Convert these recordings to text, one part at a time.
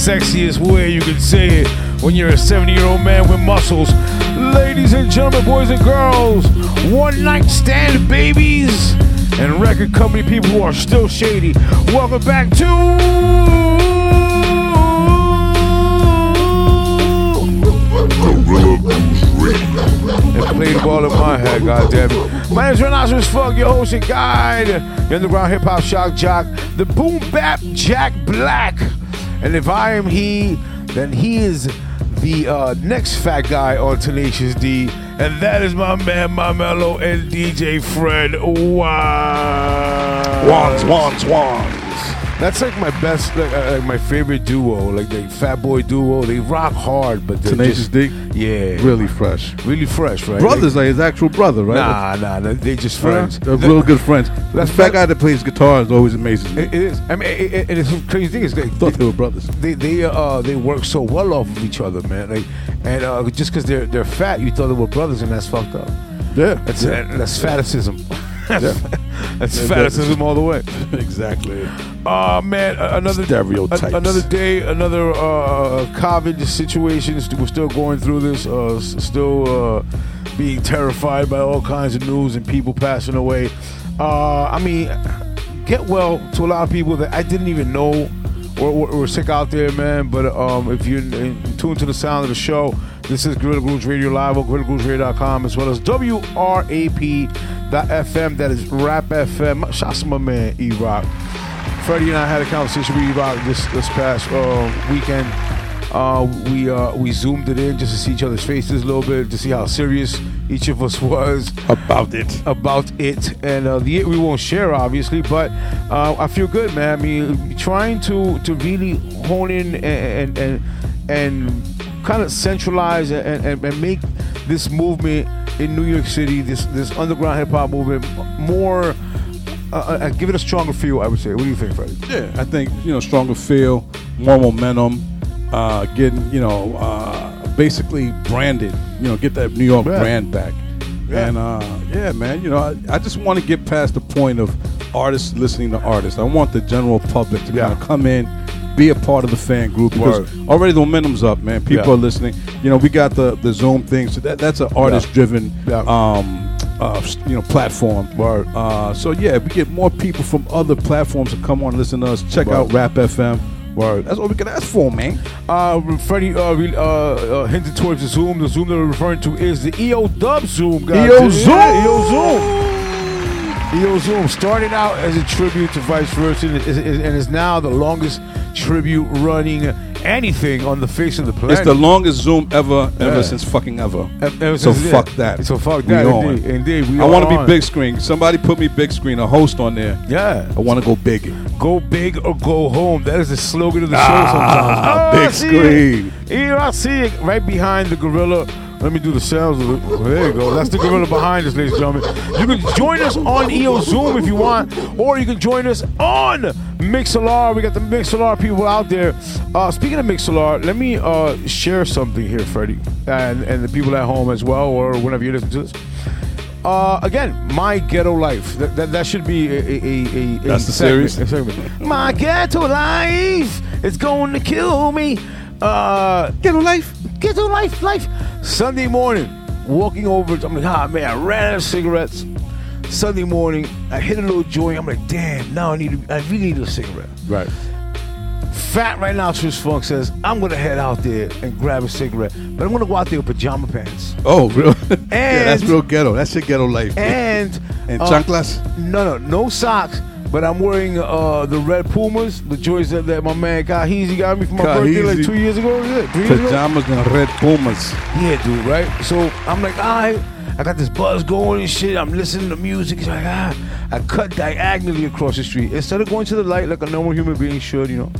sexiest way you can say it when you're a 70 year old man with muscles. Ladies and gentlemen, boys and girls, one night stand babies, and record company people who are still shady. Welcome back to. And the ball in my head, goddammit. My name's Rhinoceros Funk, your host and guide, the underground hip hop shock jock, the boom bap Jack Black. And if I am he, then he is the uh, next fat guy on Tenacious D, and that is my man, my mellow, and DJ Fred Ones. Wands, wands, wands. That's like my best, like, uh, like my favorite duo, like the Fat Boy duo. They rock hard, but they're Tenacious just, D? yeah, Really fresh. really fresh, right? Brothers, like his actual brother, right? Nah, nah, nah, they just friends. They're real good friends. That's That fat guy that plays guitar is always amazing. It, it is. I mean, it, it, it's crazy thing is they, I thought they were brothers. they they uh they work so well off of each other, man. Like, and uh, just because they're they're fat, you thought they were brothers, and that's fucked up. Yeah. That's yeah. that's faticism. Yeah. that's Yeah, faticism all the way. exactly. Oh man, another Stereotypes. a- another day, another uh, COVID situation. We're still going through this. Uh, still uh, being terrified by all kinds of news and people passing away. Uh, I mean, get well to a lot of people that I didn't even know were, were, were sick out there, man. But um, if you're in, in tune to the sound of the show, this is Guerrilla Grooves Radio Live on GuerrillaGroovesRadio.com as well as WRAP.FM. That is Rap FM. Shouts to my man E Rock. Freddie and I had a conversation with E-Rock this this past uh, weekend. Uh, we uh, we zoomed it in just to see each other's faces a little bit, to see how serious each of us was About it. about it, and uh, the it we won't share obviously, but uh, I feel good, man. I mean, trying to to really hone in and and and, and kind of centralize and, and, and make this movement in New York City, this this underground hip hop movement, more. Uh, uh, give it a stronger feel, I would say. What do you think, Freddie? Yeah, I think you know stronger feel, more momentum, uh, getting you know uh, basically branded. You know, get that New York Yeah. brand back. Yeah. And uh, yeah, man, you know, I, I just want to get past the point of artists listening to artists. I want the general public to Yeah. kind of come in, be a part of the fan group because already the momentum's up, man. People Yeah. are listening. You know, we got the the Zoom thing, so that that's an artist driven, Yeah. um, uh, you know, platform. Word. Uh, so yeah, we get more people from other platforms to come on and listen to us. Check Word. out Rap FM. Word. That's all we can ask for, man. Uh, Freddie uh, uh, uh, hinted towards the Zoom. The Zoom that we're referring to is the EO Dub Zoom, guys. EO Yeah, Zoom! EO Zoom. EO Zoom started out as a tribute to Vice Versa and is, is- and is now the longest tribute running anything on the face of the planet. It's the longest Zoom ever, Yeah. ever since fucking ever. Ev- ever so fuck that. So fuck We that. on. Indeed, indeed. We I want to be big screen. Somebody put me big screen, a host on there. Yeah. I want to go big. Go big or go home. That is the slogan of the show Ah, sometimes. big screen. It. Here I see it right behind the gorilla. Let me do the sounds of it. Oh, there you go. That's the gorilla behind us, ladies and gentlemen. You can join us on EO Zoom if you want, or you can join us on Mixlr. We got the Mixlr people out there. Uh, speaking of Mixlr, let me uh, share something here, Freddie, and, and the people at home as well, or whenever you listen to this. Uh, again, my ghetto life. That, that, that should be a, a, a, a That's the segment, series? a segment. My ghetto life is going to kill me. Uh, ghetto life, ghetto life, life. Sunday morning, walking over. I'm like, ah man, I ran out of cigarettes. Sunday morning, I hit a little joint. I'm like, damn, now I need. A, I really need a cigarette. Right. Fat right now, Tris Funk says, I'm gonna head out there and grab a cigarette, but I'm gonna go out there with pajama pants. Oh, real? yeah, that's real ghetto. That's your ghetto life. And And uh, chanclas? No, no, no socks. But I'm wearing uh, the red Pumas, the joints that, that my man Kahizi got me for my birthday like two years ago. Three years ago? Pajamas and red pumas. Yeah, dude, right? So I'm like, all right, I got this buzz going and shit. I'm listening to music. He's like, ah, I cut diagonally across the street instead of going to the light like a normal human being should, you know.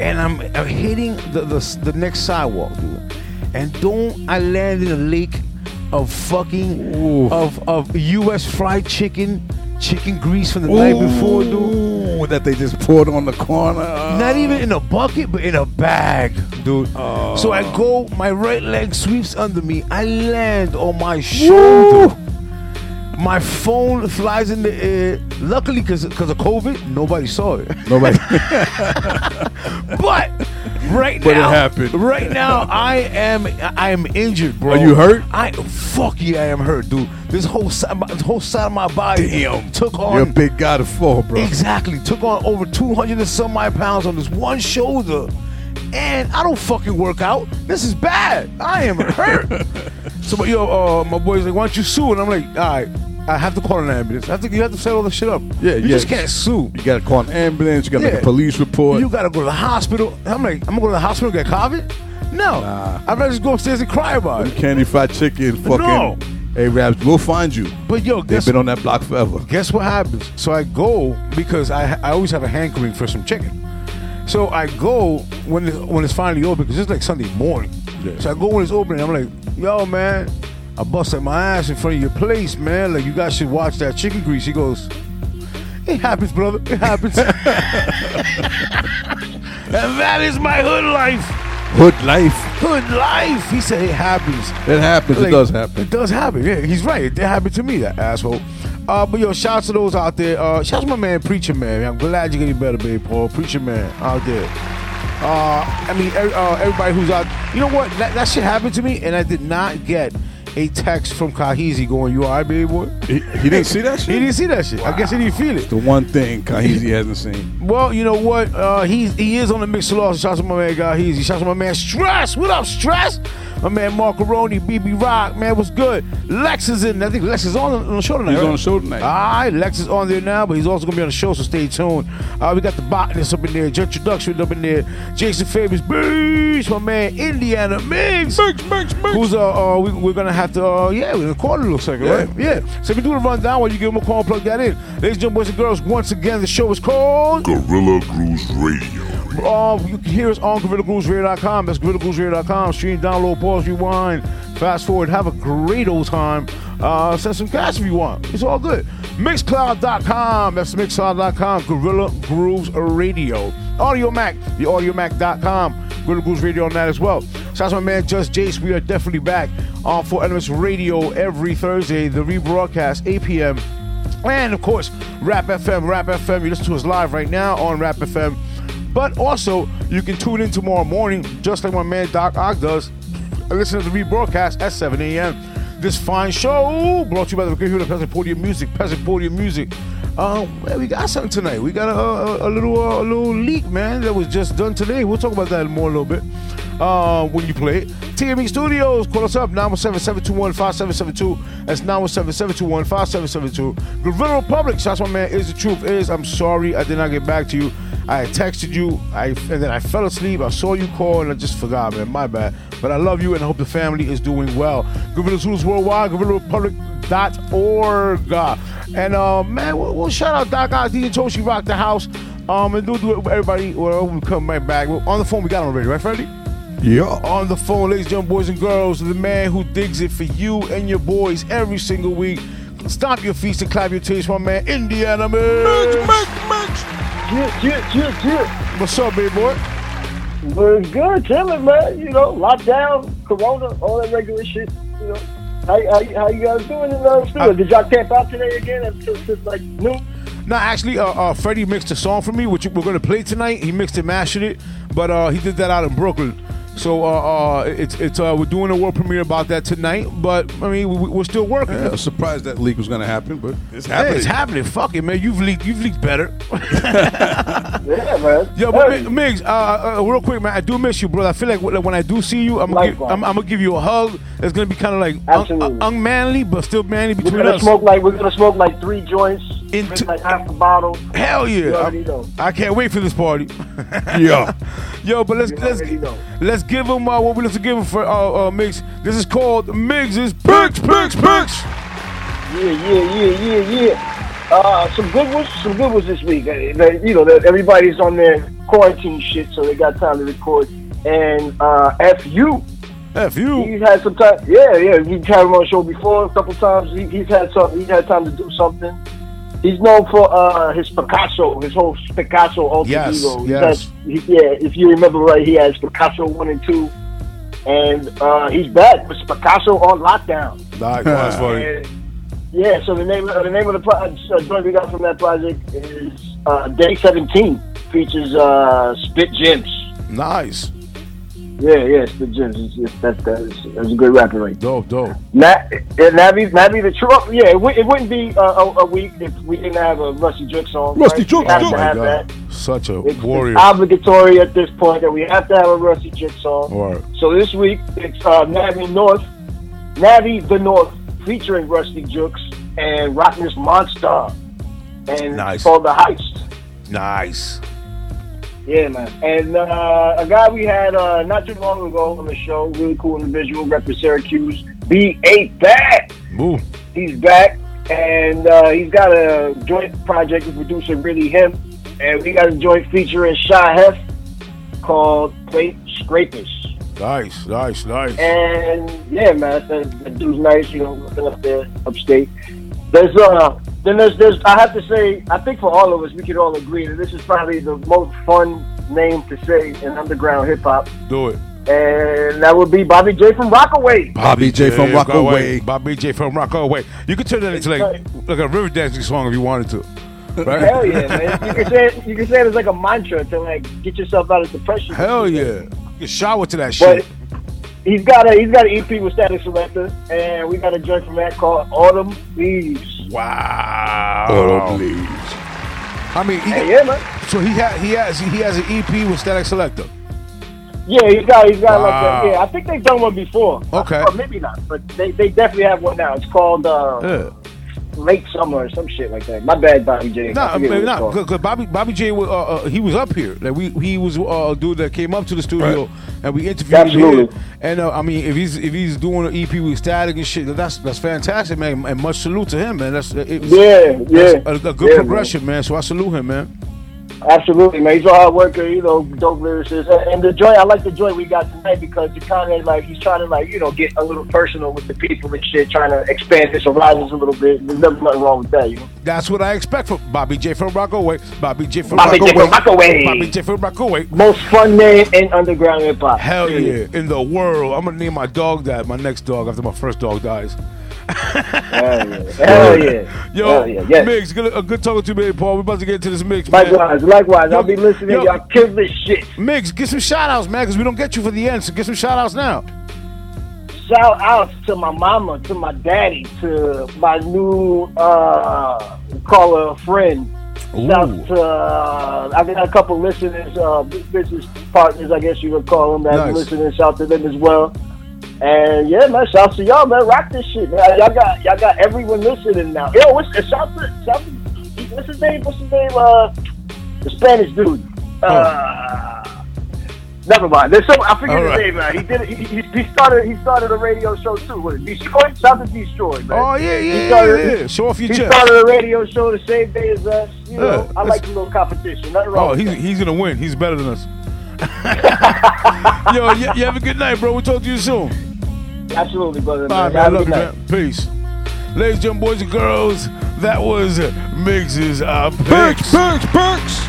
And I'm, I'm hitting the, the the next sidewalk, dude. And don't I land in a lake of fucking Oof. of of U.S. fried chicken, chicken grease from the night before, dude. Ooh, that they just poured on the corner. Not even in a bucket, but in a bag, dude. Oh. So I go, my right leg sweeps under me. I land on my shoulder. My phone flies in the air. Luckily, because of COVID, nobody saw it. Nobody. But right But it happened. Right now, I am I am injured, bro. Are you hurt? I fuck yeah, I am hurt, dude. This whole side, this whole side of my body Damn. took on You're a big guy to fall, bro. Exactly. Took on over 200 and some my pounds on this one shoulder. And I don't fucking work out. This is bad. I am hurt. so, but yo, uh, my boy's like, why don't you sue? And I'm like, all right, I have to call an ambulance. I have to, you have to set all this shit up. Yeah, you yeah. just can't sue. You gotta call an ambulance. You gotta make a police report. You gotta go to the hospital. I'm like, I'm gonna go to the hospital and get COVID? No. Nah. I'd rather just go upstairs and cry about it. Candy Fried Chicken, fucking No. we'll find you. But yo, guess what? They've been on that block forever. guess what happens? So I go because I I always have a hankering for some chicken. So I go when it, when it's finally open because it's like Sunday morning. Yeah. So I go when it's open. I'm like, yo, man, I busted my ass in front of your place, man. Like you guys should watch that chicken grease. He goes, it happens, brother. It happens. and that is my hood life. Hood life. Hood life. He said it happens. It happens. Like, it does happen. It does happen. Yeah, he's right. It happened to me, that asshole. Uh, but yo, shouts to those out there. Uh, shouts to my man, Preacher Man. I'm glad you're getting better, babe, Paul. Preacher Man out there. Uh, I mean, every, uh, everybody who's out. You know what? That, that shit happened to me, and I did not get a text from Kahizi going, "You all right, baby boy?" He, he didn't see that shit. He didn't see that shit. I guess he didn't feel it. The one thing Kahizi hasn't seen. Well, you know what? Uh, he's he is on the mix law. Shouts to my man Gahizi. Shouts to my man Stress. What up, Stress? My man Marcaroni, BB Rock. Man, what's good? Lex is in. I think Lex is on, on the show tonight. He's right? on the show tonight. All right, Lex is on there now, but he's also gonna be on the show, so stay tuned. Uh, we got the botanist up in there, Judge Introduction up in there, Jason Famous Beast, my man Indiana Mix. Mix, mix, mix. Who's uh, uh we, we're gonna have to uh yeah we're gonna call it a little second Yeah. right yeah so if we do the rundown while you give him a call and plug that in ladies and gentlemen boys and girls once again the show is called Guerrilla Grooves Radio. Uh, you can hear us on GuerrillaGrooveRadio.com. That's GuerrillaGrooveRadio.com. Stream, download, pause, rewind, fast forward. Have a great old time. Uh, send some cash if you want. It's all good. Mixcloud.com. That's Mixcloud.com. Guerrilla Grooves Radio. Audiomack. The Audiomack.com. Guerrilla Grooves Radio on that as well. Shout out to my man Just Jace. We are definitely back on for Enemies Radio every Thursday. The rebroadcast 8 p.m. And of course, Rap FM, Rap FM. You listen to us live right now on Rap FM. But also, you can tune in tomorrow morning, just like my man Doc Ock does, listen to the rebroadcast at 7 a.m. This fine show brought to you by the Great Hero Peasant Podium Music, Peasant Podium Music. Um, well, we got something tonight. We got a, a, a little uh, a little leak, man, that was just done today. We'll talk about that more a little bit uh, when you play it. TME Studios, call us up 917-721-5772. That's 917-721-5772. Gorilla Republic, shots my man, is the truth is. I'm sorry I did not get back to you. I texted you, I and then I fell asleep. I saw you call and I just forgot, man. My bad. But I love you and I hope the family is doing well. Gorilla Zeus Worldwide, GorillaRepublic.org. And uh, man, we'll, we'll shout out Doc Ock, DJ Toshi Rock the house. Um, and do do it with everybody. Well, we come right back. Well, on the phone, we got him already, right, Freddie? Yeah. on the phone, ladies and gentlemen, boys and girls, the man who digs it for you and your boys every single week. Stomp your feet and clap your teeth, my man, Indiana man. Yeah, yeah, yeah, yeah. What's up, baby boy? But it's good, chilling, man. You know, lockdown, corona, all that regular shit. You know, how, how, how you guys doing in the studio? Did y'all camp out today again until since like noon? No, actually, uh, uh, Freddie mixed a song for me, which we're gonna play tonight. He mixed and mastered it, but uh, he did that out in Brooklyn. So uh, uh, it's it's uh, we're doing a world premiere about that tonight. But I mean, we, we're still working. I was surprised that leak was going to happen, but it's Hey, happening. it's happening. Fuck it, man. You've leaked. You've leaked better. Yeah, man. Yo, but Hey. Migs, uh, uh, real quick, man. I do miss you, bro. I feel like when when I do see you, I'm gonna, give, I'm, I'm gonna give you a hug. It's gonna be kind of like un- Absolutely. un- unmanly, but still manly between We're gonna us. smoke like we're gonna smoke like three joints, Into- like half the bottle. Hell yeah! I, I can't wait for this party. yeah. Yo, but let's You let's know. let's give him uh, what we like to give him for uh, uh, Migs. This is called Migs' Picks, Picks, Picks. Yeah, yeah, yeah, yeah, yeah. Uh, some good ones, some good ones this week. Uh, they- you know, everybody's on their quarantine shit, so they got time to record. And uh, FU, F you. he's had some time. Yeah, yeah, we've had him on the show before a couple times. He, he's had some. He's had time to do something. He's known for uh, his Picasso, his whole Picasso alter Yes, ego. Yes. he- yeah, if you remember right, he has Picasso one and two, and uh, he's back with Picasso on lockdown. Funny. And, yeah, so the name of the name of the pro- uh, we got from that project is uh, Day Seventeen. Features uh, Spit Gems. Nice, Yeah, yeah, Spit Gems. It's, it's, that's, that's, that's a good rapper right there. dope, dope. Na- yeah, Navi, Navi the True. Yeah, it, w- it wouldn't be uh, a, a week if we didn't have a Rusty Juke song. Rusty right? Juke, We have oh to have God, that. such a It's, warrior. it's obligatory at this point that we have to have a Rusty Juke song. Word. So this week it's uh, Navi North, Navi the North, featuring Rusty Jukes and Rockness Monstah, and Nice. called the Heist. Nice. Yeah, man. And uh, a guy we had uh, not too long ago on the show, really cool individual, repping Syracuse, B8 back. Ooh. He's back, and uh, he's got a joint project with producer Really Him, and we got a joint featuring Shy Hef called Plate Scrapers. Nice, nice, nice. And yeah, man, that, that dude's nice. You know, up there, upstate. There's uh, then there's there's. I have to say, I think for all of us, we could all agree that this is probably the most fun name to say in underground hip hop, Do it. and that would be Bobby J from Rockaway. Bobby J from Yeah, Rockaway. Bobby J from Rockaway. You could turn that into like like a river dancing song if you wanted to. Right? Hell yeah, man! You can say it, you can say it as like a mantra to like get yourself out of depression. Hell yeah. You shower to that But shit. He's got a he's got an EP with Statik Selektah, and we got a joint from that called Autumn Leaves. Wow. Oh, please. I mean, he, Hey, yeah, man. so he had he has he has an EP with Statik Selektah. Yeah, he's got he's got like Wow. that. Yeah, I think they've done one before. Okay. or maybe not, but they, they definitely have one now. It's called uh, Yeah. Late Summer or some shit like that. My bad, Bobby J. No, I forget what maybe not. called. Because Bobby Bobby J was, uh, uh, he was up here. Like we he was uh, a dude that came up to the studio and we interviewed him. Absolutely. Here. And uh, I mean, if he's if he's doing an EP with Statik and shit, that's that's fantastic, man. And much salute to him, man. That's it, was- Yeah, yeah, that's a, a good Yeah, man. progression, man. So I salute him, man. Absolutely, man. He's a hard worker, you know, dope lyricist. And the joint, I like the joint we got tonight because it kind of like he's trying to like you know get a little personal with the people and shit, trying to expand his horizons a little bit. There's nothing, nothing wrong with that, you know. That's what I expect from Bobby J from Rockaway. Bobby J from Bobby J Rockaway. from Rockaway. Bobby J from Rockaway. Most fun name in underground hip hop. Hell yeah, in the world. I'm gonna name my dog that, my next dog after my first dog dies. Hell yeah, hell yeah, Yo, hell yeah. Yes. Mix, good, a good talking to you, baby Paul. We're about to get into this mix, man. Likewise, likewise. I'll be listening. yo. Y'all kill this shit. Mix, get some shout outs, man, because we don't get you for the end. So get some shout outs now. Shout outs to my mama, to my daddy, to my new uh call her a friend. Shout Ooh. to uh, I got a couple listeners, uh business partners, I guess you would call them that Nice. listening. Shout to them as well. And yeah, man, shout to y'all, man. Rock this shit, man. Y'all got y'all got everyone listening now. Yo, what's uh, shout to shout to what's his name? What's his name? Uh, the Spanish dude. Uh, never mind. There's some I forget All his right. name, man. He did he, he, he started he started a radio show too. What, Destroy? Shout to Destroy, man. Oh, yeah, He yeah, started- yeah, yeah. Show off your He chest. started a radio show the same day as us. You know, Yeah, I like a little competition. Nothing wrong Oh, he's, that. he's going to win. He's better than us. Yo, you, you have a good night, bro. We'll talk to you soon. Absolutely, brother. All right, man. man. I love you, man. Peace. Ladies and gentlemen, boys and girls, that was Mix's uh, picks. Perks, perks.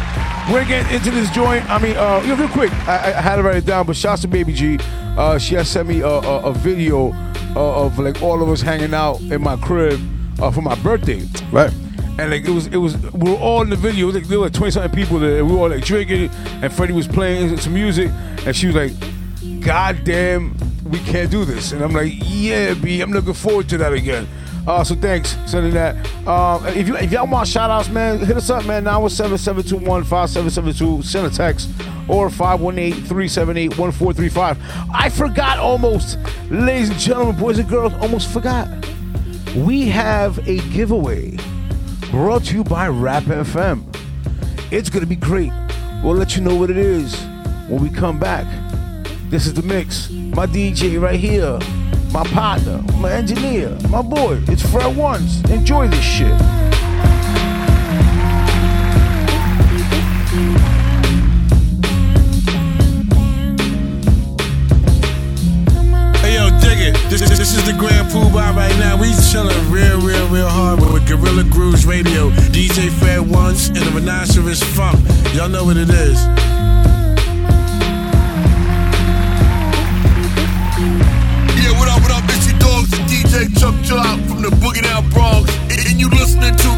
We're getting into this joint. I mean, uh, you know, real quick, I, I had to write it down, but shouts to Baby G. Uh, she has sent me a, a, a video uh, of like all of us hanging out in my crib uh, for my birthday. Right. And like it was, it was, we were all in the video. It was like there were like twenty something people there. And we were all like drinking, and Freddie was playing some music, and she was like, God damn, we can't do this. And I'm like, yeah, B, I'm looking forward to that again. Uh, so thanks sending that. Um, if you if y'all want shout outs, man, hit us up, man. 917-721-5772. Send a text or 518-378-1435. I forgot almost, ladies and gentlemen, boys and girls, almost forgot. We have a giveaway brought to you by Rap FM. It's gonna be great. We'll let you know what it is when we come back. This is the mix. My DJ right here, my partner, my engineer, my boy. It's Fred Ones. Enjoy this shit. This, this, this is the Grand Poobah right now. We chilling real, real, real hard with, Guerrilla Grooves Radio, DJ Fred Ones, and the Rhinoceros Funk. Y'all know what it is. Boogie Down Bronx. And you listening to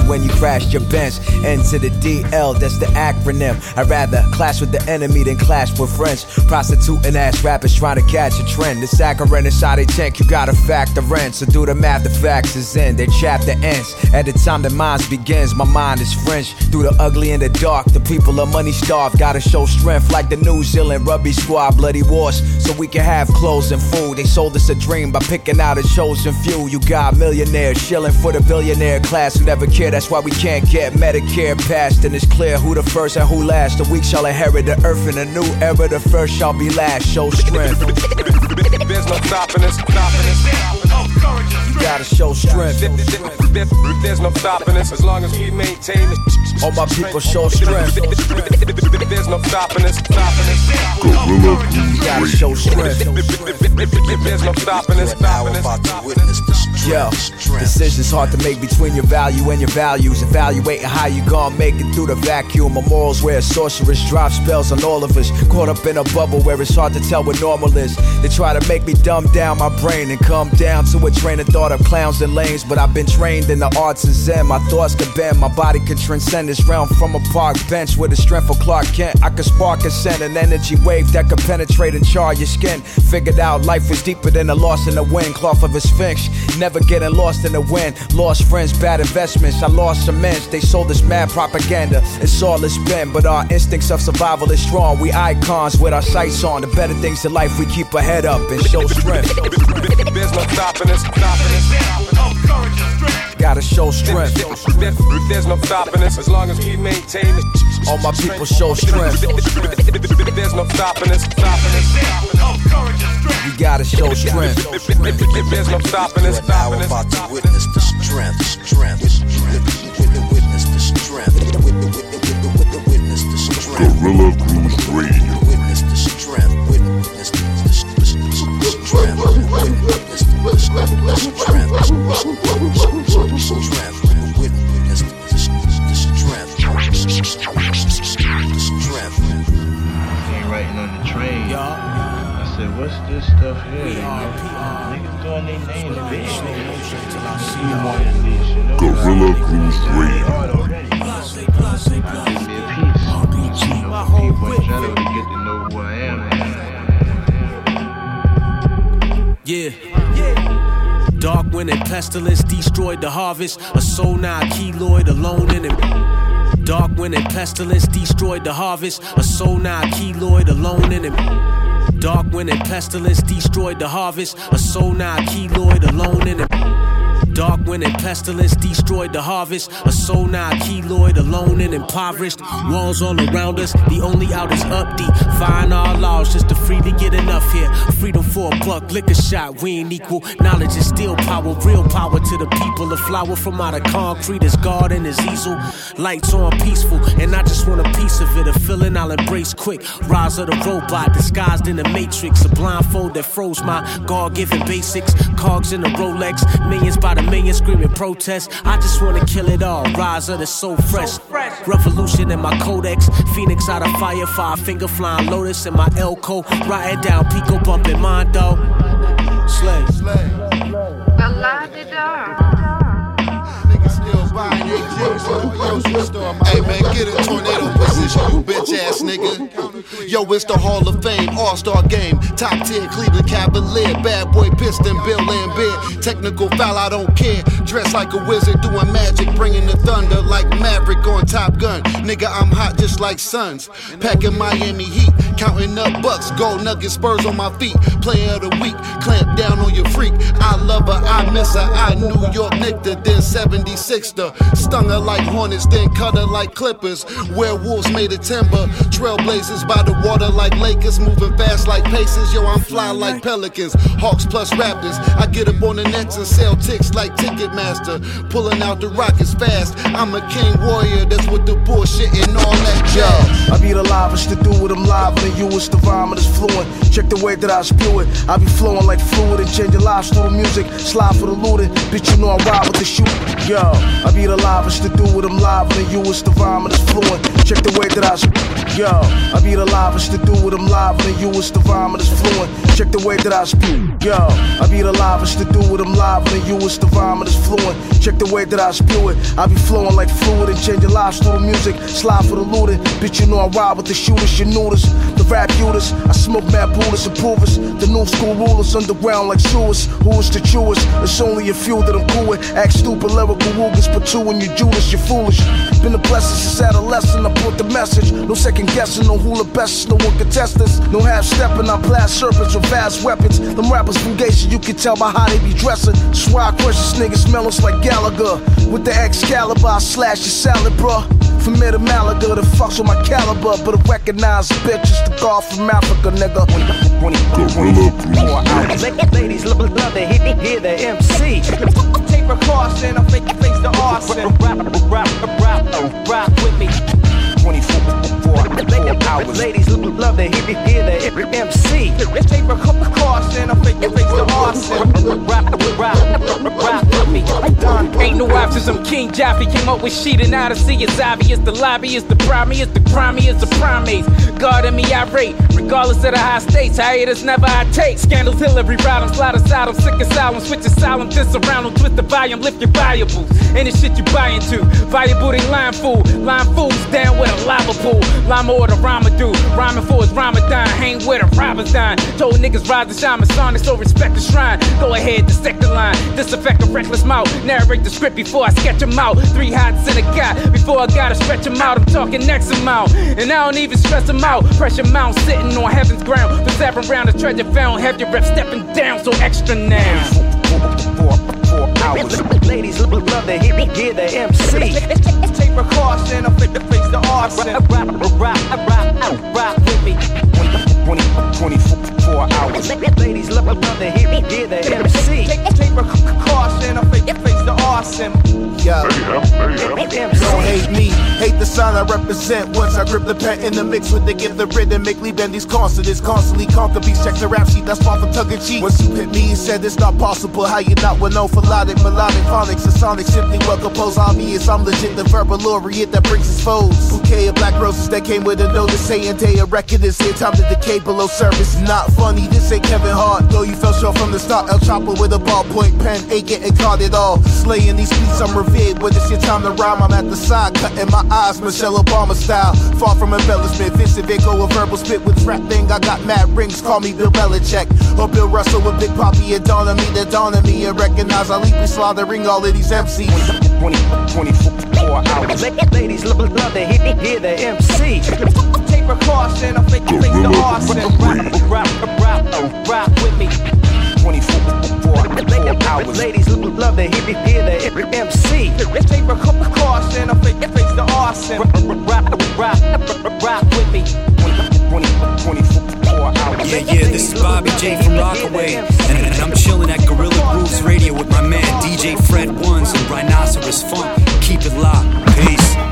when you crash your bench. N to the DL, that's the acronym. I'd rather clash with the enemy than clash with friends. Prostituting ass rappers trying to catch a trend. The saccharin inside a tank, you gotta factor in. So do the math, the facts is in. Their chapter ends. At the time the minds begins, my mind is French. Through the ugly and the dark, the people are money starved. Gotta show strength like the New Zealand rugby squad, bloody wars. So we can have clothes and food. They sold us a dream by picking out a chosen few. You got millionaires shilling for the billionaire class who never care. That's why we can't get Medicare passed. And it's clear who the first and who last. The weak shall inherit the earth in a new era. The first shall be last. Show strength. There's no stopping us, stopping us. You gotta show strength. There's no stopping us as long as we maintain it. All my people show strength. There's no stopping us, stopping us. Guerrilla Grooves You gotta show strength. There's no stopping us, stopping us. Yo, decisions hard to make between your value and your values. Evaluating how you gonna make it through the vacuum. A morals where a sorceress spells on all of us. Caught up in a bubble where it's hard to tell what normal is. They try to make me dumb down my brain and come down to a train of thought of clowns and lanes. But I've been trained in the arts and zen. My thoughts can bend, my body can transcend this realm from a park bench with the strength of Clark Kent. I can spark and send an energy wave that could penetrate and char your skin. Figured out life was deeper than a loss in the wind. Cloth of a sphinx, never getting lost in the wind. Lost friends, bad investments. I lost some men. They sold us mad propaganda. It's all it's been, but our instincts of survival is strong. We icons with our sights on. The better things in life, we keep our head up and show strength. There's no stopping us, stopping us. Gotta show strength. There's no stopping us as long as we maintain it. All my people show strength. There's no stopping us, stopping us. We gotta show strength. There's no stopping us, Now stopping about to witness the strength, strength, witness the strength, witness the strength, Guerrilla Grooves Radio. witness the strength, witness the strength, witness the strength, strength, what's this stuff here? Niggas doing their names big. You wanted this, you know? Guerrilla Grooves Radio. Hard already. A piece. You know, for people in general to get to know who I am. Yeah. Dark wind and pestilence destroyed the harvest. A soul now keloid alone in it. Dark wind and pestilence destroyed the harvest. A soul now keloid alone in it. Dark wind and pestilence destroyed the harvest. A soul now keloid alone in it. Dark wind and pestilence destroyed the harvest. A soul now keloid, alone and impoverished. Walls all around us, the only out is up deep. Find our laws just to freely get enough here. Freedom for a buck, liquor shot, we ain't equal. Knowledge is still power, real power to the people. A flower from out of concrete is God and easel. Lights on peaceful, and I just want a piece of it. A feeling I'll embrace quick. Rise of the robot, disguised in the matrix. A blindfold that froze my God given basics. Cogs in a Rolex, millions by the Million screaming protest. I just wanna kill it all. Rise of the so fresh. Revolution in my codex. Phoenix out of fire. Five finger flying lotus in my Elko. Riding down Pico bumping Mondo. Slay. Slay. Hey man, get in tornado position, you bitch ass nigga. Yo, it's the Hall of Fame, All Star game, top tier Cleveland Cavalier, bad boy Piston, Bill Laimbeer. Technical foul, I don't care. Dressed like a wizard, doing magic, bringing the thunder like Maverick on Top Gun. Nigga, I'm hot just like suns. Packing Miami Heat, counting up bucks, gold nuggets, spurs on my feet. Player of the week, clamp down on your freak. I love her, I miss her. I New York Nictor, then 76 er Stung her like hornets, then cut her like clippers. Werewolves made of timber. Trailblazers by the water like Lakers, moving fast like Pacers. Yo, I'm fly like Pelicans. Hawks plus Raptors. I get up on the nets and sell ticks like Ticketmaster. Pulling out the rockets fast. I'm a king warrior, that's what the bullshit and all that jazz. I be the livest to do it, I'm live than you, it's the vomit is fluent. Check the way that I spew it. I be flowing like fluid and changing lives through the music. Slide for the looting. Bitch, you know I ride with the shoot. Yo, I be the livest to do it, I'm live than you, it's the vomit is fluent. Check the way that I spew Yo, I be the livest to do it, I'm live than you, it's the vomit is fluent. Check the way that I spew Yo, I be the livest to do it, I'm live than you, it's the vomit is fluent. Check the way that I spew it. I be flowing like fluid and changing lives through the music. Slide for the looting. Bitch, you know I ride with the shooters, you this. The rap Judas, I smoke mad bullets and provers. The new school rulers underground like sewers. Who is the truest? It's only a few that I'm cool with. Act stupid, lyrical woogers, but two when you Judas, you're foolish. Been a blessing since adolescent, I brought the message. No second guessing, no hula best, no one can test this. No half stepping, I blast serpents with vast weapons. Them rappers Geisha, you can tell by how they be dressing. Swear I crush this nigga smell us like Gallagher. With the Excalibur, I slash your salad, bruh. From here to Malaga, the fucks with my caliber, but I recognize bitch is the god from Africa, nigga. 24 hours. Ladies love, love to hear, hear the MC. Take precaution, I fake face the arson. Rap, rap, rap, rap with me. 24 hours. Ladies love to hear, hear the MC. Take precaution, I fake face the arson. Rap, rap, rap with me. Ain't no options, I'm King Joffrey. Came up with shit and Odyssey. It's obvious. The lobby is the primary, it's the primary, it's the primates. Guarding me I rate. regardless of the high stakes. Hiatus never I take. Scandals hill every ride, I'm slide aside, I'm sick asylum. Switch asylum, this around, them, twist the volume, lift your valuables. Ain't the shit you buy into. Valuable, they line fool. Line fools down with a lava pool. Lama or the Rama do. Rhyming for his Ramadan. Hang with the robbers dine. Told niggas rise and shine, Masonic, so respect the shrine. Go ahead, dissect the line. Disaffect a reckless mouth. Narrate the script before I sketch them out. Three hots in a guy. Before I gotta stretch them out, I'm talking next amount. And I don't even stress them out. Pressure mount sitting on heaven's ground. For seven round the treasure found. Have your rep stepping down, so extra now. Hours. Ladies love to hear, hear the MC. Take precaution, I fake the face the arson. Rap, rap, rap, rap, rap with me. 20, 24 hours. Ladies love, to hear, hear the MC. Take precaution, I fake the face the arson. Yo, don't hate me, hate the sign I represent. Once I grip the pen in the mix with the gift of rhythmically bend these consonants, constantly conquer beats. Check the rap sheet, that's far from tongue in cheek. Once you hit me, you said it's not possible. How you not with no for melodic, phonics and sonic, simply well composed. Obvious, I'm legit the verbal laureate that brings his foes. Bouquet of black roses that came with a notice saying day a record is here. Time to decay below surface. Not funny, this ain't Kevin Hart. Though you fell short from the start, El Chapo with a ballpoint pen, ain't getting caught at all. Slaying these beats, I'm revered. When it's your time to rhyme, I'm at the side, cutting my eyes, Michelle Obama style. Far from embellishment, Vincent Van Gogh, a verbal spit with trap thing. I got mad rings, call me Bill Belichick. Or Bill Russell with Big Poppy and Dawn on me, the dawn on me, and recognize I leap slaughtering all of these MCs. 20, 24 hours. Ladies love, love to hear, hear the MC. Take precaution, I fake face the arson. Rap, rap, rap, rap with me. 24 hours. Ladies love to hear, hear the every MC. Take precaution, I face the arson. Rap with me. 24 hours. Yeah, yeah, this is Bobby J from Rockaway, and, and I'm chilling at Guerrilla Grooves Radio with my man DJ Fred Ones and Rhinoceros Funk. Keep it locked. Peace.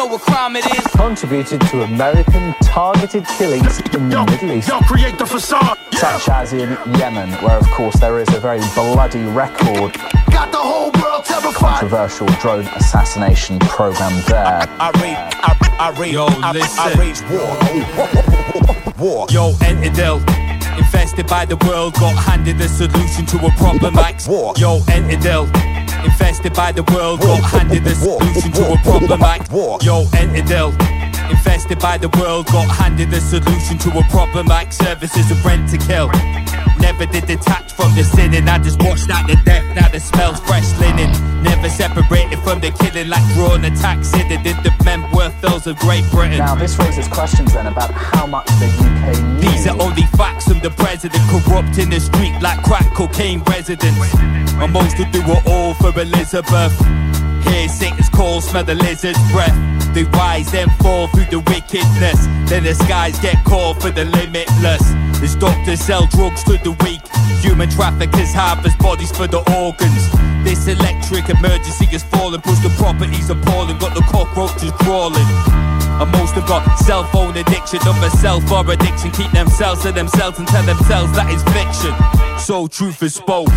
know what crime it is. contributed to American targeted killings in the Middle East, Yo, create the facade. such as in Yemen, where of course there is a very bloody record Got the whole world terrified. controversial drone assassination program there. I rage, I, I rage, Yo, I, listen. I rage war. War. Yo, Entadel. Infested by the world, got handed the solution to a problem like war. Yo, Entadel. Infested by the world, got handed the solution to a problem like. Yo, Entadel. Infested by the world, got handed the solution to a problem like services of rent to kill. Never did detach from the sinning, I just watched out the death, now the smells fresh linen. Never separated from the killing like raw and attack sinning. Did the men worth those of Great Britain? Now this raises questions then about how much the UK knew. These are only facts from the president, corrupt in the street like crack cocaine residents. And most will do it all for Elizabeth. Hear Satan's call, smell the lizard's breath. They rise, then fall through the wickedness. Then the skies get called for the limitless. As doctors sell drugs to the weak, human traffickers harvest bodies for the organs. This electric emergency is falling, push the properties appalling, got the cockroaches crawling. And most have got cell phone addiction, of a self or addiction. Keep themselves to themselves and tell themselves that is fiction. So truth is spoke.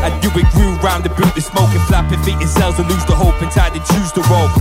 I do it grew round the boot, the smoking, flapping feet in cells and lose the hope and tide to choose the rope.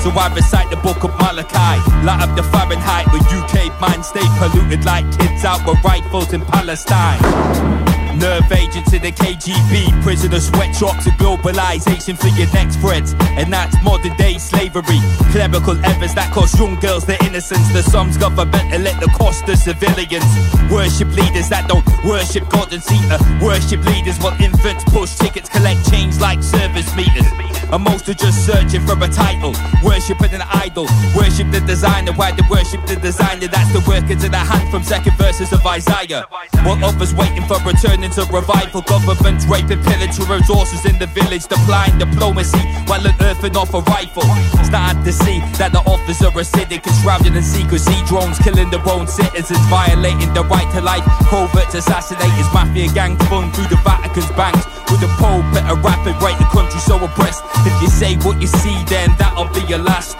So I recite the book of Malachi, light up the Fahrenheit where UK minds stay polluted like kids out with rifles in Palestine. Nerve agents in the KGB, prisoner sweatshops and globalization for your next friends. And that's modern day slavery. Clerical errors that cost young girls their innocence. The sums governmental at the cost of civilians. Worship leaders that don't worship God and see worship leaders while infants push tickets, collect change like service meters. And most are just searching for a title. Worshiping an idol. Worship the designer. Why they worship the designer? That's the work into the hand from second verses of Isaiah. While others waiting for returning to revival. Governments raping, pillaging resources in the village. Deploying diplomacy while unearthing off a rifle. Starting to see that the offers are acidic shrouded in secrecy. Drones killing their own citizens, violating the right to life. Covert assassinators, mafia gangs fund through the Vatican's banks. With the Pope at a rapid rate, the country so oppressed. If you say what you see, then that'll be your last.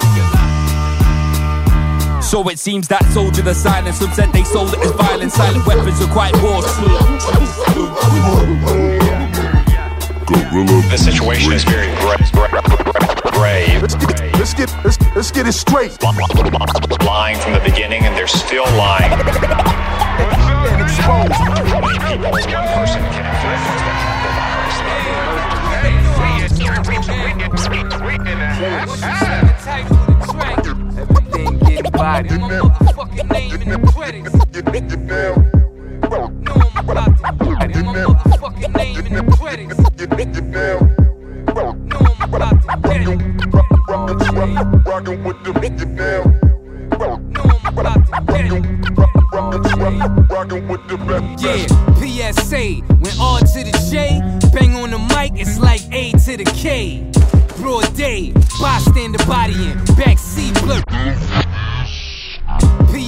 So it seems that soldier the silence. Some said they sold it as violent. Silent weapons are quite war. The situation is very gra- grave. Let's get let's, let's get it straight. Lying from the beginning, and they're still lying. And exposed. Many people, one person can influence that Everything getting body. My motherfucking name in the credits. Know I'm about to get. My motherfucking name in the credits. Know I'm about to get it. Rockin' with the Know I'm about to get it. Rockin' with the best. Yeah, PSA, when R to the J, bang on the mic, it's like A to the K. Broad day, bystander body in, backseat blur.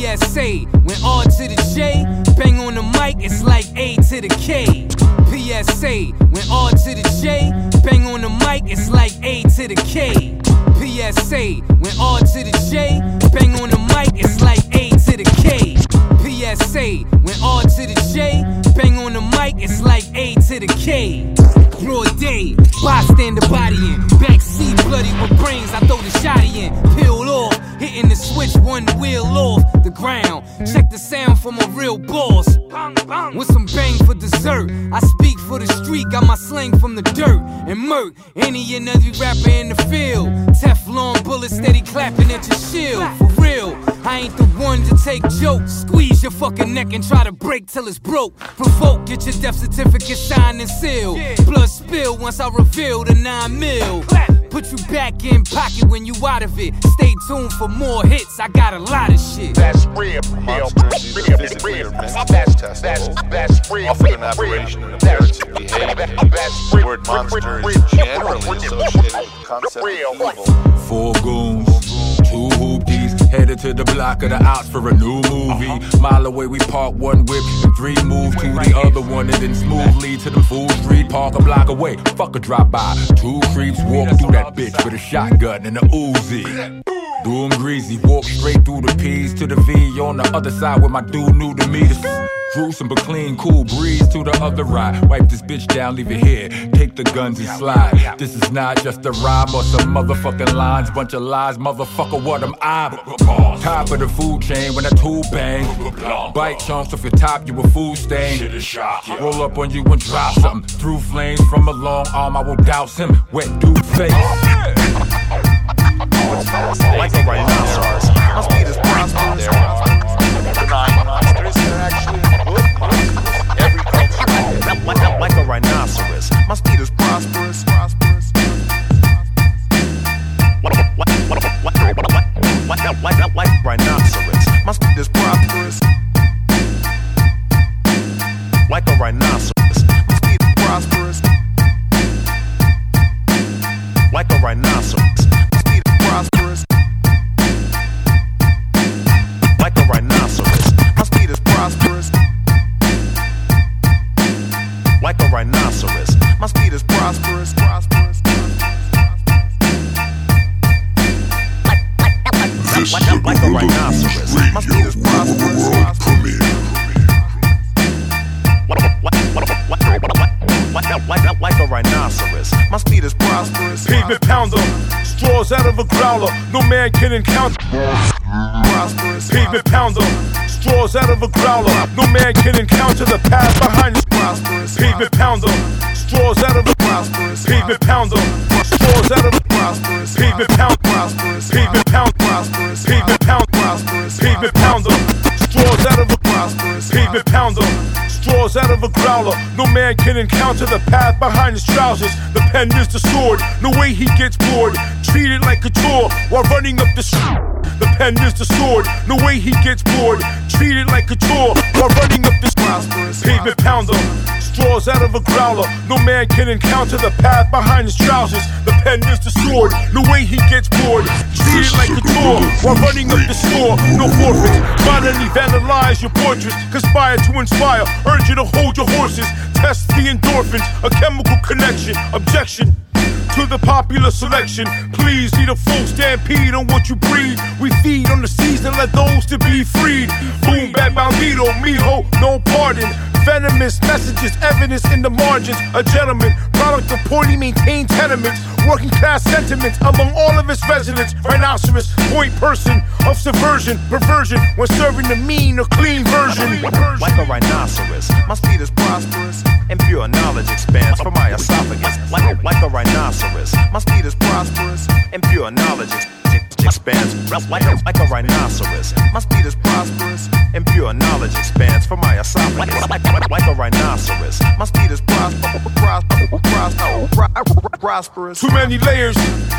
PSA, when R to the J, bang on the mic, it's like A to the K. PSA, when R to the J, bang on the mic, it's like A to the K. PSA, when R to the J, bang on the mic, it's like A to the K. PSA, when R to the J, bang on the mic, it's like A to the K. Broad day, bystander body in, backseat bloody with brains, I throw the shotty in, peeled off, hitting the switch, one wheel off the ground. Check the sound from a real boss. With some bang for dessert, I speak for the street, got my slang from the dirt and murk. Any and every rapper in the field, Teflon bullets steady clapping at your shield. For real, I ain't the one to take jokes. Squeeze your fucking neck and try to break till it's broke. Provoke, get your death certificate signed and sealed. Blood spill once I reveal the nine mil. Put you back in pocket when you out of it. Stay tuned for more hits. I got a lot of shit. That's real, real, real, that's real. That's that's that's real. Often an aberration in appearance and behavior. The word monster is generally associated with the concept of evil. Four goons, two hoopies, Headed to the block of the ops for a new movie. Mile away, we park one whip and three move to the other one, and then smoothly to the food street. Park a block away, fuck a drop by. Two creeps walk through that bitch with a shotgun and a Uzi. Doom greasy, walk straight through the P's to the V on the other side where my dude knew to meet us. Gruesome but clean, cool breeze to the other ride. Wipe this bitch down, leave it here. Take the guns and slide. This is not just a rhyme or some motherfucking lines. Bunch of lies, motherfucker, what am I? Top of the food chain when I tool bang. Bite chunks off your top, you a food stain. Roll up on you and drop something. Through flames from a long arm, I will douse him. Wet dude face. Like a rhinoceros. My speed is prosperous. Like, a rhinoceros. My speed is prosperous. prosperous. Like rhinoceros. My speed is prosperous. Like a rhinoceros. My speed is prosperous. Like a rhinoceros. My is prosperous. Rhinoceros. My speed is prosperous. Pavement pounder, straws out of a growler, no man can encounter. Prosperous. Pavement pounder, straws out of a growler, no man can encounter the path behind the prosperous. Pavement pounder, straws out of a prosperous. Pavement pounder, straws out of a prosperous. Pavement pound, prosperous. Pavement pound, prosperous. Pavement pound, prosperous. Pavement pounder, straws out of a prosperous. Pavement pounder, straws out of a growler. No man can encounter the path behind his trousers. The pen is the sword, no way he gets bored. Treated like a chore while running up the street. The pen is the sword, no way he gets bored. Treated like a chore while running up the prosperous. Pavement pounder, straws out of a growler. No man can encounter the path behind his trousers. The pen is the sword, way he gets bored. Treat it like a chore while running up the score. No forfeit, finally vandalize your portraits. Conspire to inspire, urge you to hold your horses. Test the endorphins, a chemical connection. Objection to the popular selection. Please need a full stampede on what you breed. We feed on the seas and let those to be freed. Boom, bad bandito, mijo, no pardon. Venomous messages, evidence in the margins. A gentleman, product of poorly maintained tenements. Working class sentiments among all of its residents. Rhinoceros, point person of subversion, perversion when serving the mean or clean version. Like a rhinoceros. My speed is prosperous. And pure knowledge expands from my esophagus. Like, like a rhinoceros. My speed is prosperous. And pure knowledge ex- ex- expands. Like, like a rhinoceros. My speed is prosperous. And pure knowledge expands for my esophagus. Like, like, like a rhinoceros. My speed is prosperous. prosperous. Too many layers.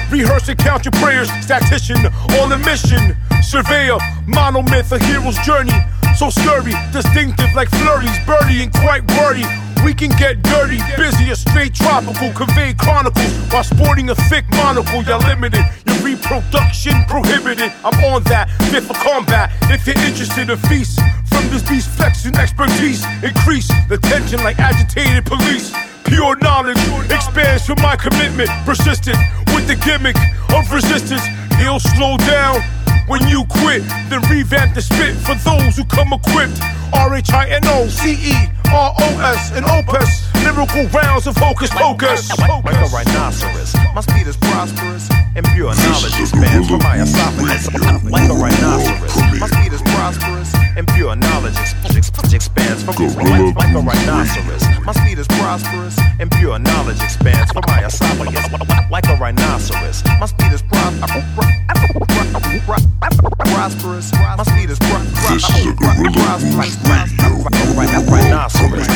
Rehearse and count your prayers. Statistician on a mission. Surveyor, monomyth, a hero's journey. So scurry, distinctive like flurries, birdie and quite wordy. We can get dirty, busy or straight tropical, convey chronicles while sporting a thick monocle. You're limited, your reproduction prohibited. I'm on that, fit for combat. If you're interested in feast from this beast flexing expertise, increase the tension like agitated police. Pure knowledge expands from my commitment, persistent with the gimmick of resistance. He'll slow down when you quit, then revamp the spit for those who come equipped. R H I N O C E R O S and Opus. Lyrical rounds of focus, focus. Like, like a rhinoceros. My speed is prosperous. And pure knowledge expands from my esophagus. Like a rhinoceros. My speed is prosperous. And pure knowledge ex- ex- expands from like, like a rhinoceros. My speed is prosperous. And pure knowledge expands from my esophagus. Like a rhinoceros. My speed is prosperous. Prosperous. My speed is This is a Gorilla rhinoceros.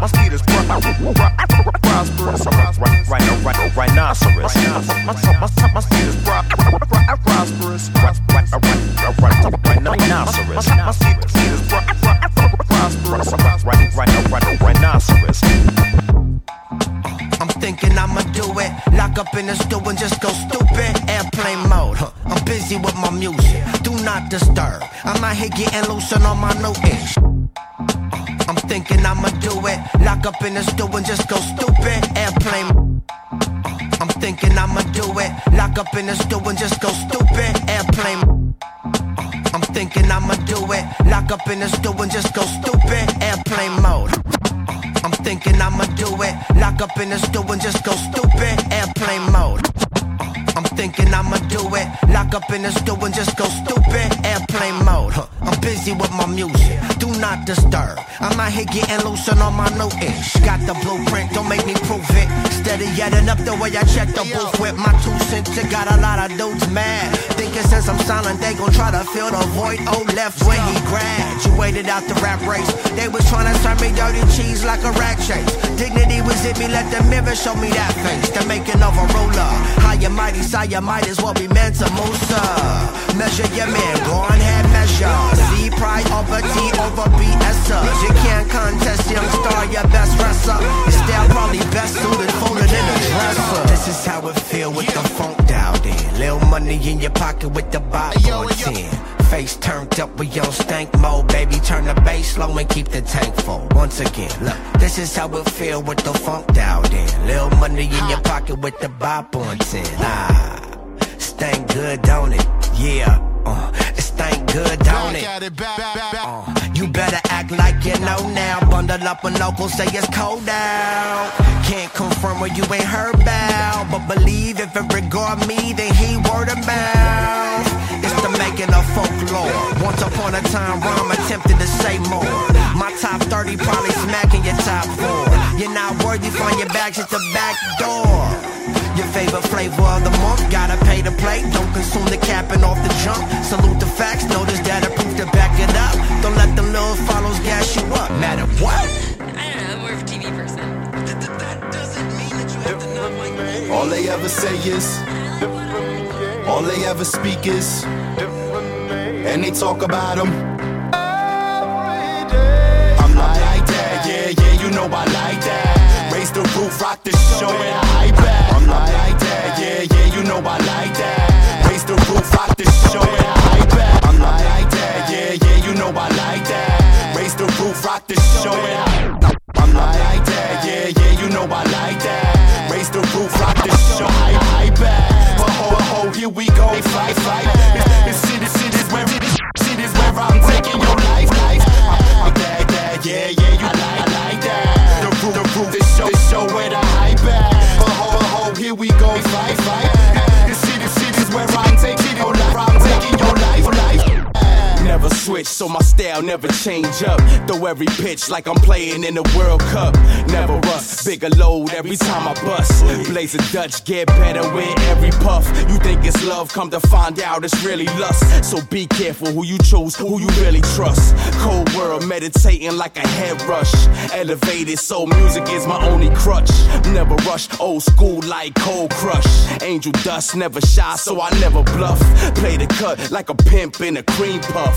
My speed is prosperous. Rhinoceros. My speed is prosperous. Rhinoceros. Here getting and on my new. I'm thinking I'ma do it. Lock up in the store and just go stupid. Airplane. I'm thinking I'ma do it. Lock up in the store and just go stupid. Airplane. I'm thinking I'ma do it. Lock up in the store and just go stupid. Airplane mode. I'm thinking I'ma do it. Lock up in the store and just go stupid. Airplane mode. I'm thinking I'ma do it. Lock up in the store and just go stupid. Not disturb. I'm out here getting loose on my new ish. Got the blueprint, don't make me prove it. Steady getting up the way I check the booth with my two cents. It got a lot of dudes mad. Thinking since I'm silent, they gon' try to fill the void. Oh, left when he graduated out the rap race. They was trying to serve me dirty cheese like a rat chase. Dignity was in me, let the mirror show me that face. The making of a roller. High and mighty, sire, might as well be meant to sir. Measure your man, go on ahead, measure. C priority over BSers. You can't contest young star, your best wrestler. Your style probably best suited, folded in a dresser. This is how it feel with the funk dialed in. Little money in your pocket with the on 10. Face turned up, we on stank mode, baby. Turn the bass low and keep the tank full. Once again, look, this is how it feel with the funk dialed in. Little money in your pocket with the bop on 10. Ah, stank good, don't it? Yeah, uh, it stank good, don't it? Uh, you better act like you know now. Bundle up when locals say it's cold out. Can't confirm what you ain't heard about, but believe if it regard me, then he word of mouth. The making of folklore. Once upon a time, rhyme attempted to say more. My top 30 probably smacking your top four. You're not worthy, find your bags at the back door. Your favorite flavor of the month, gotta pay to play. Don't consume the capping off the jump. Salute the facts, notice that I proof to back it up. Don't let them little follows gas you up. Matter what? I don't know, I'm more of a TV person. All they ever say is, all they ever speak is, and they talk about them. I'm like that, yeah, yeah, you know I like that. Raise the roof, rock the show, and I back. I'm like that, yeah, yeah, you know I like that. Raise the roof, rock the show, and I back. I'm like that, yeah, yeah, you know I like that. Raise the roof, rock the show, and I I'm like that, yeah, yeah, you know I like that. Raise the roof, rock the show, I, I back. But ho, ho, here we go, fight, fight. Switch, so my style never change up. Throw every pitch like I'm playing in the World Cup. Never rust, bigger load every time I bust. Blaze a Dutch, get better with every puff. You think it's love, come to find out it's really lust. So be careful who you choose, who you really trust. Cold world, meditating like a head rush. Elevated, so music is my only crutch. Never rush, old school like cold crush. Angel dust, never shy, so I never bluff. Play the cut like a pimp in a cream puff.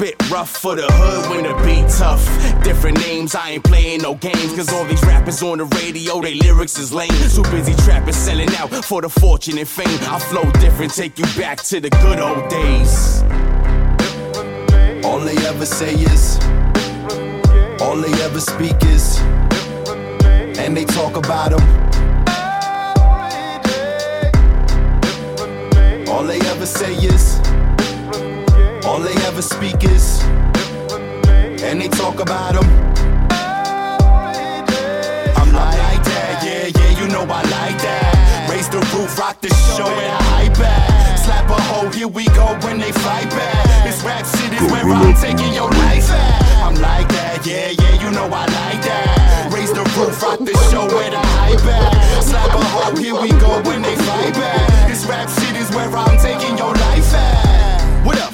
Spit rough for the hood when the be tough. Different names, I ain't playing no games. Cause all these rappers on the radio, they lyrics is lame. Too busy trapping, selling out for the fortune and fame. I flow different, take you back to the good old days. All they ever say is, all they ever speak is, and they talk about them. All they ever say is, all they ever speak is, and they talk about them. I'm like that, yeah, yeah, you know I like that. Raise the roof, rock the show, and I back. Slap a hoe, here we go when they fight back. This rap shit is where I'm taking your life at. I'm like that, yeah, yeah, you know I like that. Raise the roof, rock the show, hype at. Slap a hoe, here we go when they fight back. This rap shit is where I'm taking your life at.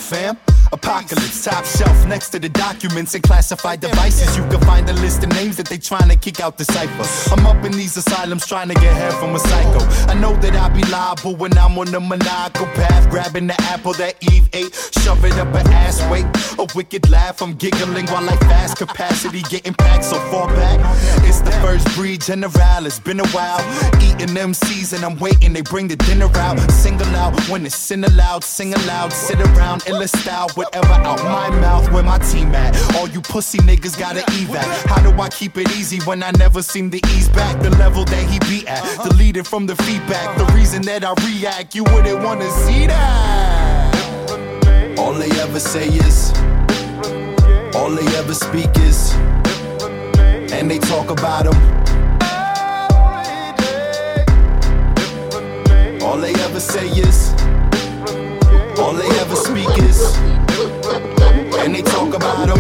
Fam? Apocalypse, top shelf next to the documents and classified devices. You can find a list of names that they trying to kick out the cipher. I'm up in these asylums trying to get help from a psycho. I know that I'll be liable when I'm on the maniacal path, grabbing the apple that Eve ate, shove it up her ass. Wait, a wicked laugh. I'm giggling while I fast capacity, getting packed so far back. It's the first breed general. It's been a while. Eating MCs and I'm waiting. They bring the dinner out. Single out when it's sin aloud. Sing aloud. Sit around. Illa style. Whatever out my mouth. Where my team at? All you pussy niggas gotta evac. How do I keep it easy when I never seem to ease back the level that he be at? Deleted from the feedback. The reason that I react. You wouldn't wanna see that. All they ever say is. All they ever speak is. And they talk about him. All they ever say is, all they ever speak is, and they talk about them.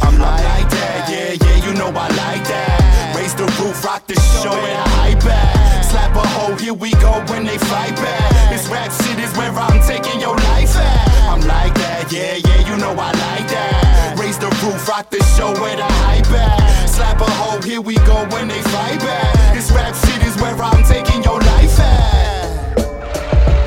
I'm like that, yeah, yeah, you know I like that. Raise the roof, rock the show, and I hype back. Slap a hole, here we go when they fight back. This rap shit is where I'm taking your life at. I'm like that, yeah, yeah, you know I like that. Raise the roof, rock the show, and I hype back. Slap a hole, here we go when they fight back. This rap shit is where I'm taking your life at.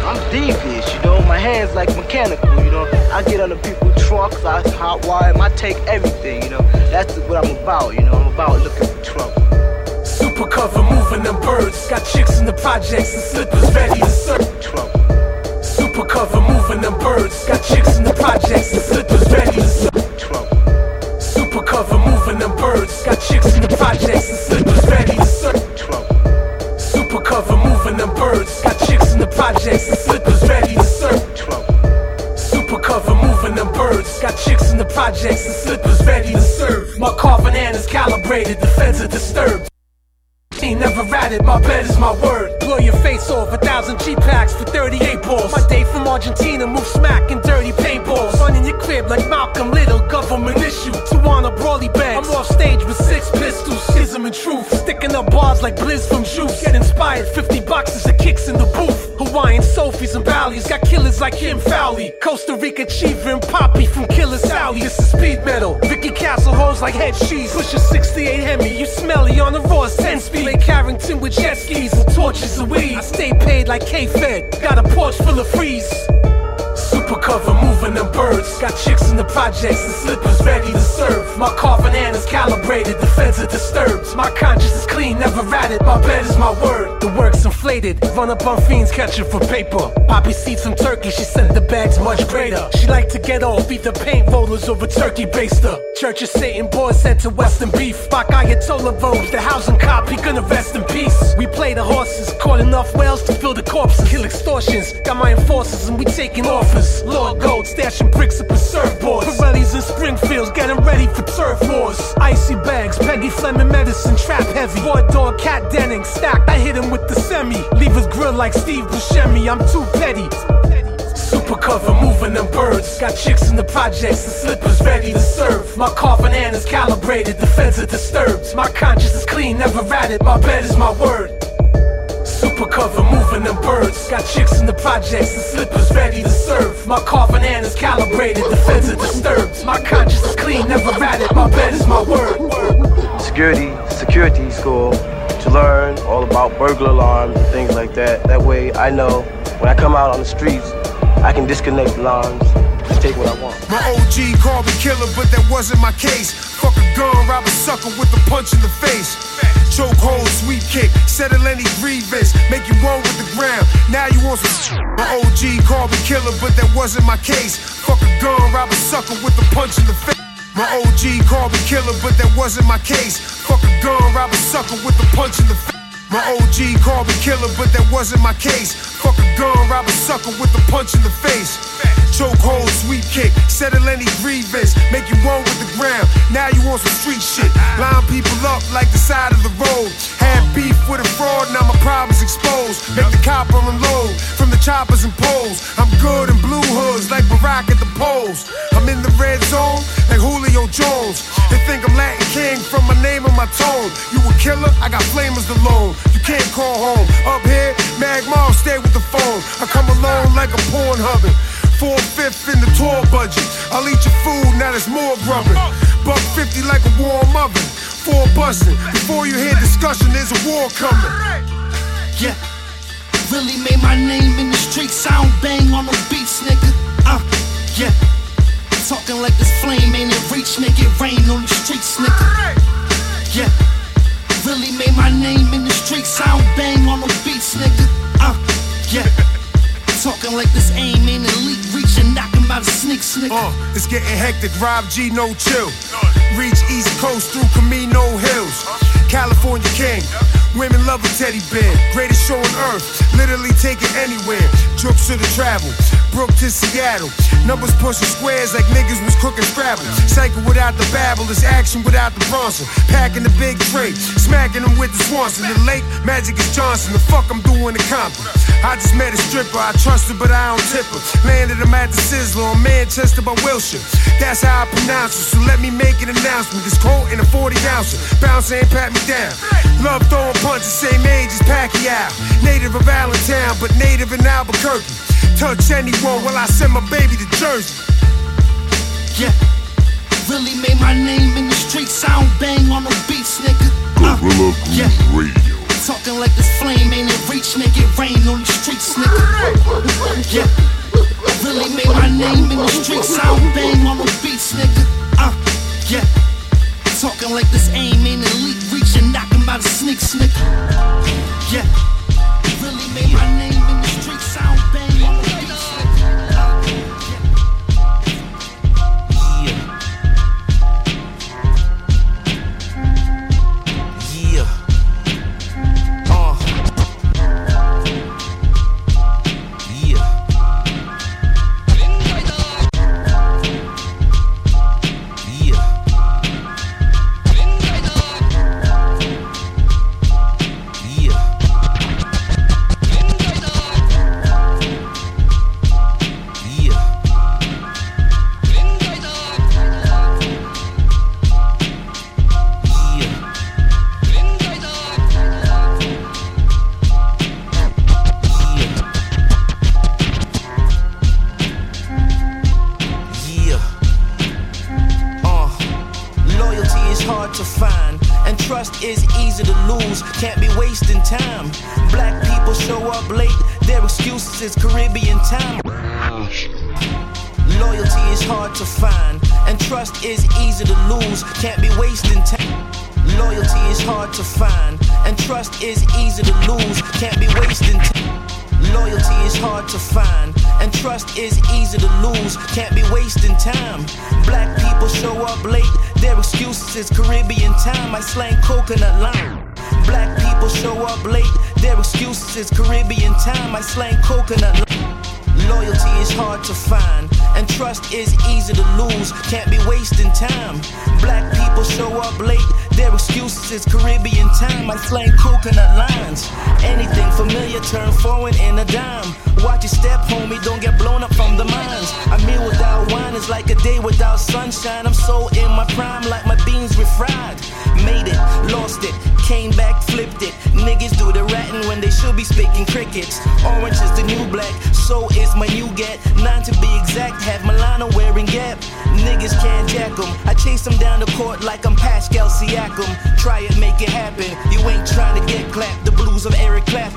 I'm devious, you know. My hands like mechanical, you know. I get under people's trucks, I hot wire I take everything, you know. That's what I'm about, you know. I'm about looking for trouble. Super cover moving them birds. Got chicks in the projects and slippers ready to serve. Trouble. Super cover moving them birds. Got chicks in the projects and slippers projects slippers ready to serve. My coffin hand is calibrated, defense are disturbed. Ain't never ratted, my bed is my word. Blow your face off, a thousand G packs for 38 balls. My day from Argentina, move smack in dirty paintballs. Fun in your crib like Malcolm Little, government issue. Tawana Brawley bags. I'm off stage with six pistols, schism and truth. Sticking up bars like Blizz from Juice. Get inspired, 50 boxes of kicks in the booth. Hawaiian Sophies and Valleys, got killers like Kim Fowley. Costa Rica Chief and Poppy from Killer Sally. This is speed metal. Vicky Castle holds like head cheese. Push a 68 Hemi, you smelly on the Ross 10 speed. Lake Carrington with jet skis and torches of weed. I stay paid like K-Fed, got a porch full of freeze. Cover moving them birds. Got chicks in the projects and slippers ready to serve. My coffin hand is calibrated, the feds are disturbed. My conscience is clean, never ratted. My bed is my word. The work's inflated. Run up on fiends, catching for paper. Poppy seeds from Turkey, she sent the bags much greater. She like to get off, the paint rollers over turkey baster. Church of Satan, boys sent to Western beef. Bach Ayatollah robes, the housing cop, he gonna rest in peace. We play the horses, caught enough whales to fill the corpses. Kill extortions, got my enforcers and we taking offers. Lord Gold, stashing bricks up in surfboards. Pirellis in Springfields, getting ready for turf wars. Icy bags, Peggy Fleming medicine, trap heavy. Boy dog, cat Denning, stacked. I hit him with the semi. Leave his grill like Steve Buscemi, I'm too petty. Super cover moving them birds. Got chicks in the projects and slippers ready to serve. My coffin hand is calibrated, the feds are disturbed. My conscience is clean, never ratted. My bed is my word. Super cover moving them birds. Got chicks in the projects and slippers ready to serve. My coffin hand is calibrated, the feds are disturbed. My conscience is clean, never ratted. My bed is my word. Security, security school to learn all about burglar alarms and things like that. That way I know when I come out on the streets, I can disconnect alarms take what I want. My OG called me killer, but that wasn't my case. Fuck a gun, rob a sucker with a punch in the face. Choke hold, sweep kick, settle any grievance, make you one with the ground. Now you want some. My OG called me killer, but that wasn't my case. Fuck a gun, rob a sucker with a punch in the face. My OG called me killer, but that wasn't my case. Fuck a gun, rob a sucker with a punch in the face. My OG called me killer, but that wasn't my case. Fuck a gun, rob a sucker with a punch in the face. Choke hold, sweep kick, settle any grievance, make you one with the ground. Now you want some street shit. Line people up like the side of the road. Had beef with a fraud, now my problems exposed. Make the copper unload from the choppers and poles. I'm good in blue hoods like Barack at the polls. I'm in the red zone like Julio Jones. They think I'm Latin King from my name and my tone. You a killer? I got flamers alone. You can't call home. Up here, Magma, stay with the phone. I come alone like a porn hubbing. Four fifth in the tour budget. I'll eat your food, now there's more grubbing. Buck 50 like a warm oven. Four busting. Before you hear discussion, there's a war coming. Yeah. Really made my name in the streets. I don't bang on the beats, nigga. Uh, yeah. Talking like this flame ain't in reach, make it rain on the streets, nigga. Yeah. Really made my name in the streets. I don't bang on the beats, nigga. Uh, yeah. Talking like this aim ain't elite. Reaching, knocking by the sneak sneak. Uh, it's getting hectic. Rob G, no chill. Reach East Coast through Camino Hills. California King. Women love a teddy bear. Greatest show on earth. Literally take it anywhere. Trips to the travel. Brook to Seattle. Numbers pushing squares like niggas was cooking Scrabble. Cycle without the babble. It's action without the Bronson. Packing the big tray. Smacking them with the Swanson. The lake, Magic is Johnson. The fuck I'm doing the Compton. I just met a stripper. I trust her, but I don't tip her. Landed him at the Sizzler on Manchester by Wilshire. That's how I pronounce it. So let me make an announcement. This coat in a 40 ounce. Bounce ain't pat me down. Love throwing punches, same age as Pacquiao. Native of Allentown, but native in Albuquerque. Touch anyone while I send my baby to Jersey. Yeah. Really made my name in the streets. I don't bang on the beats, nigga. Uh, Guerrilla Groove yeah. Radio. Talking like this flame ain't it reach, make it rain on the streets, nigga. Yeah. Really made my name in the streets. I don't bang on the beats, nigga. Uh, yeah. Talking like this aim ain't elite reach and knocking by the sneaks, nigga. Yeah. Really made my name coconut lime. Black people show up late, their excuses is Caribbean time. I slang coconut. Loyalty is hard to find, and trust is easy to lose. Can't be wasting time. Black people show up late, their excuses is Caribbean time. I slang coconut lines. Anything familiar turn foreign in a dime. Watch your step, homie, don't get blown up from the mines. A meal without wine is like a day without sunshine. I'm so in my prime, like my beans refried. Be speaking crickets. Orange is the new black, so is my new get. Nine to be exact, have Milano wearing Gap. Niggas can't jack 'em. I chase 'em down the court like I'm Pascal Siakam. Try it, make it happen. You ain't trying to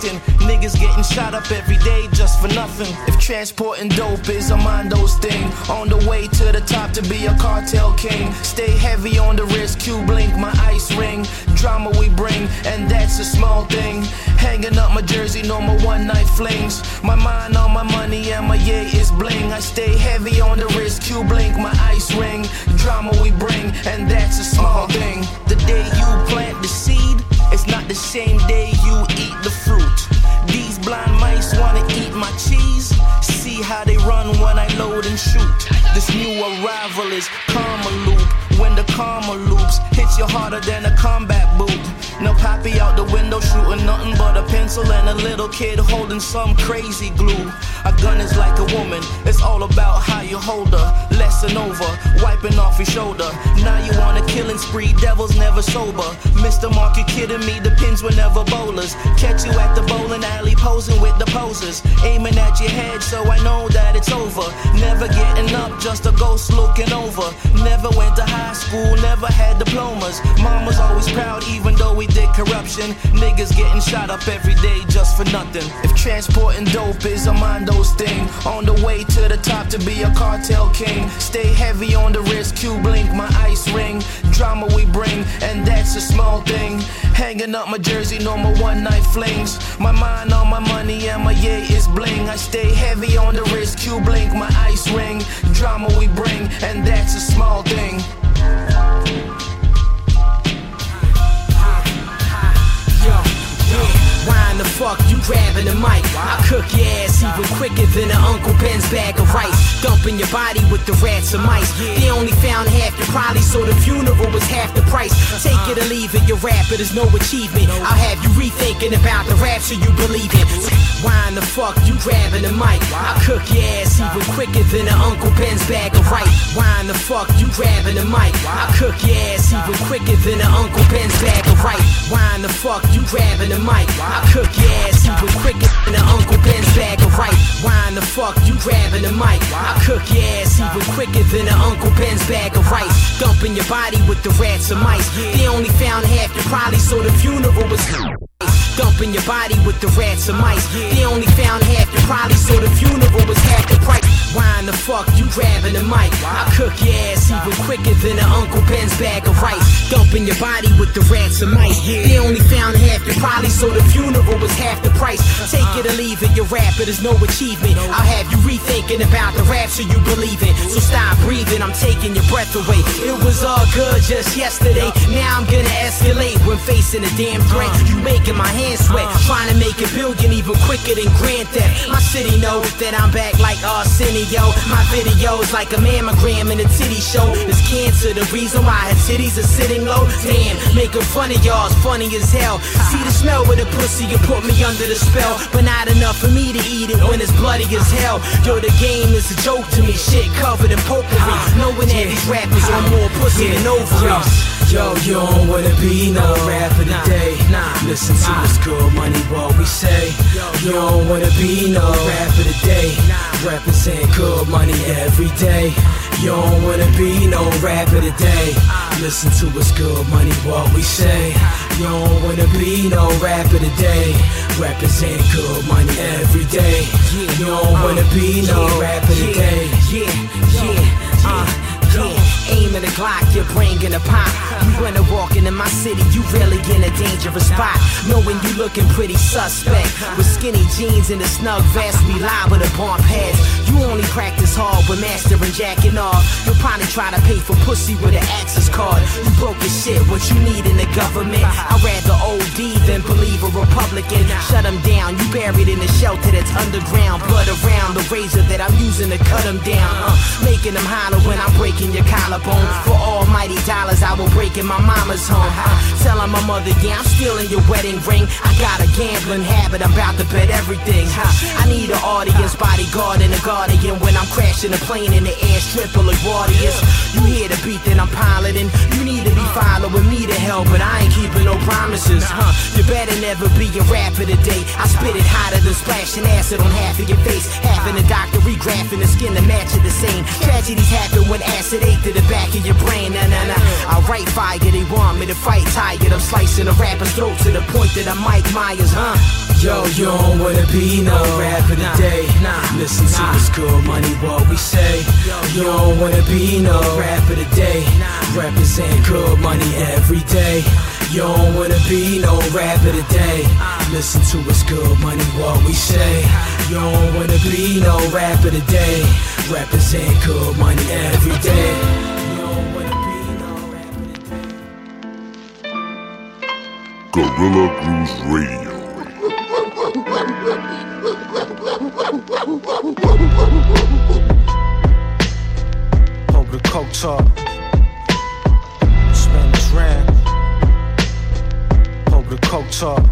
Clapton. Niggas getting shot up every day just for nothing. If transporting dope is a Mondo's thing, on the way to the top to be a cartel king. Stay heavy on the wrist, Q blink, my ice ring. Drama we bring, and that's a small thing. Hanging up my jersey, no more one night flings. My mind on my money, and my yeah is bling. I stay heavy on the wrist, Q blink, my ice ring. Drama we bring, and that's a small uh-huh. thing. The day you plant the seed, it's not the same day you eat the fruit. These blind mice wanna eat my cheese. See how they run when I load and shoot. This new arrival is karma loop. When the karma loops hits you harder than a combat boot. No poppy out the window shooting nothing but a pencil and a little kid holding some crazy glue. A gun is like a woman, it's all about how you hold her. Lesson over, wiping off your shoulder. Now you on a killing spree, devils never sober. Mr. Mark, you kidding me? The pins were never bowlers. Catch you at the bowling alley posing with the posers. Aiming at your head, so I know that it's over. Never getting up, just a ghost looking over. Never went to high school, never had diplomas. Mom was always proud, even though we did corruption. Niggas getting shot up every day just for nothing. If transporting dope is a Mondo's thing, on the way to the top to be a cartel king. Stay heavy on the wrist, Q blink, my ice ring. Drama we bring, and that's a small thing. Hanging up my jersey, no more one night flings. My mind on my money, and my yeah is bling. I stay heavy on the wrist, Q blink, my ice ring. Drama we bring, and that's a small thing. Why the fuck you grabbing the mic? I cook your ass even quicker than an Uncle Ben's bag of rice. Dumping your body with the rats and mice. They only found half your probably, so the funeral was half the price. Take it or leave it, your rap, it is no achievement. I'll have you rethinking about the rapture you believe in. Why the fuck you grabbing the mic? I cook your ass even quicker than an Uncle Ben's bag of rice. Why the fuck you grabbing the mic? I cook your ass even quicker than an Uncle Ben's bag of rice. Why the fuck you grabbing the mic? I cook your ass even quicker than an Uncle Ben's bag of rice. Why in the fuck you grabbing the mic? I cook your ass even quicker than an Uncle Ben's bag of rice. Dumping your body with the rats and mice. They only found half your probably, so the funeral was. Dumping your body with the rats and mice. They only found half your probably, so the funeral was half the price. Why in the fuck you grabbing the mic? I cook your ass even quicker than an Uncle Ben's bag of rice. Dumping your body with the rats and mice. They only found half your probably, so the funeral was half the price. Take it or leave it, your rap, it is no achievement. I'll have you rethinking about the rapture you believe in. So stop breathing, I'm taking your breath away. It was all good just yesterday. Now I'm gonna escalate when facing a damn threat. You making my hands sweat, trying to make a billion even quicker than Grand Theft. My city know that I'm back like Arsenio. My videos like a mammogram in a titty show. Is cancer the reason why her titties are sitting low? Damn, making fun of y'all's funny as hell. See the smell of the pussy, you put me under the spell. But not enough for me to eat it when it's bloody as hell. Yo, the game is a joke to me, shit covered in potpourri. Ah, Knowing that these rappers want more pussy than ovaries. Yo, you don't wanna be no rapper today. Nah, listen to us good money, what we say. You don't wanna be no rapper today. Represent good money every day. You don't wanna be no rapper today. Listen to what's good money, what we say. You don't wanna be no rapper today. Represent good money every day. You don't wanna be no rapper today. Yeah, yeah, uh, yeah. At a Glock, your brain gonna pop. You wanna walk into my city, you really in a dangerous spot. Knowing you looking pretty suspect. With skinny jeans and a snug vest, we liable to bump heads. You only practice hard with master and jacking off. You'll probably try to pay for pussy with an access card. You broke as shit, what you need in the government. I'd rather OD than believe a Republican. Shut them down, you buried in a shelter that's underground. Blood around the razor that I'm using to cut them down. Uh, making them holler when I'm breaking your collarbone. For almighty dollars, I will break in my mama's home. Uh, telling my mother, yeah, I'm stealing your wedding ring. I got a gambling habit, I'm about to bet everything. Uh, I need an audience, bodyguard, and a guardian when I'm crashing a plane in the air, stripper like warriors. You hear the beat that I'm piloting? You need to be following me to hell, but I ain't keeping no promises. Huh? You better never be a rapper today. I spit it hotter than splashing acid on half of your face. Half in the doctor regraphing the skin to match it the same. Tragedies happen when acid ate to the back of your brain. Nah, nah, nah. I write fire, they want me to fight tired. I'm slicing a rapper's throat to the point that I'm Mike Myers, huh? Yo, you don't wanna be no rapper today. Nah, listen to this good money, what we say. You don't wanna be no rapper today. Represent good money every day. You don't wanna be no rapper today. Listen to us good money, what we say. You don't wanna be no rapper today. Represent good money every day. You don't wanna be no rapper today. Guerrilla Grooves Radio. Over the coke talk. Over the coke talk.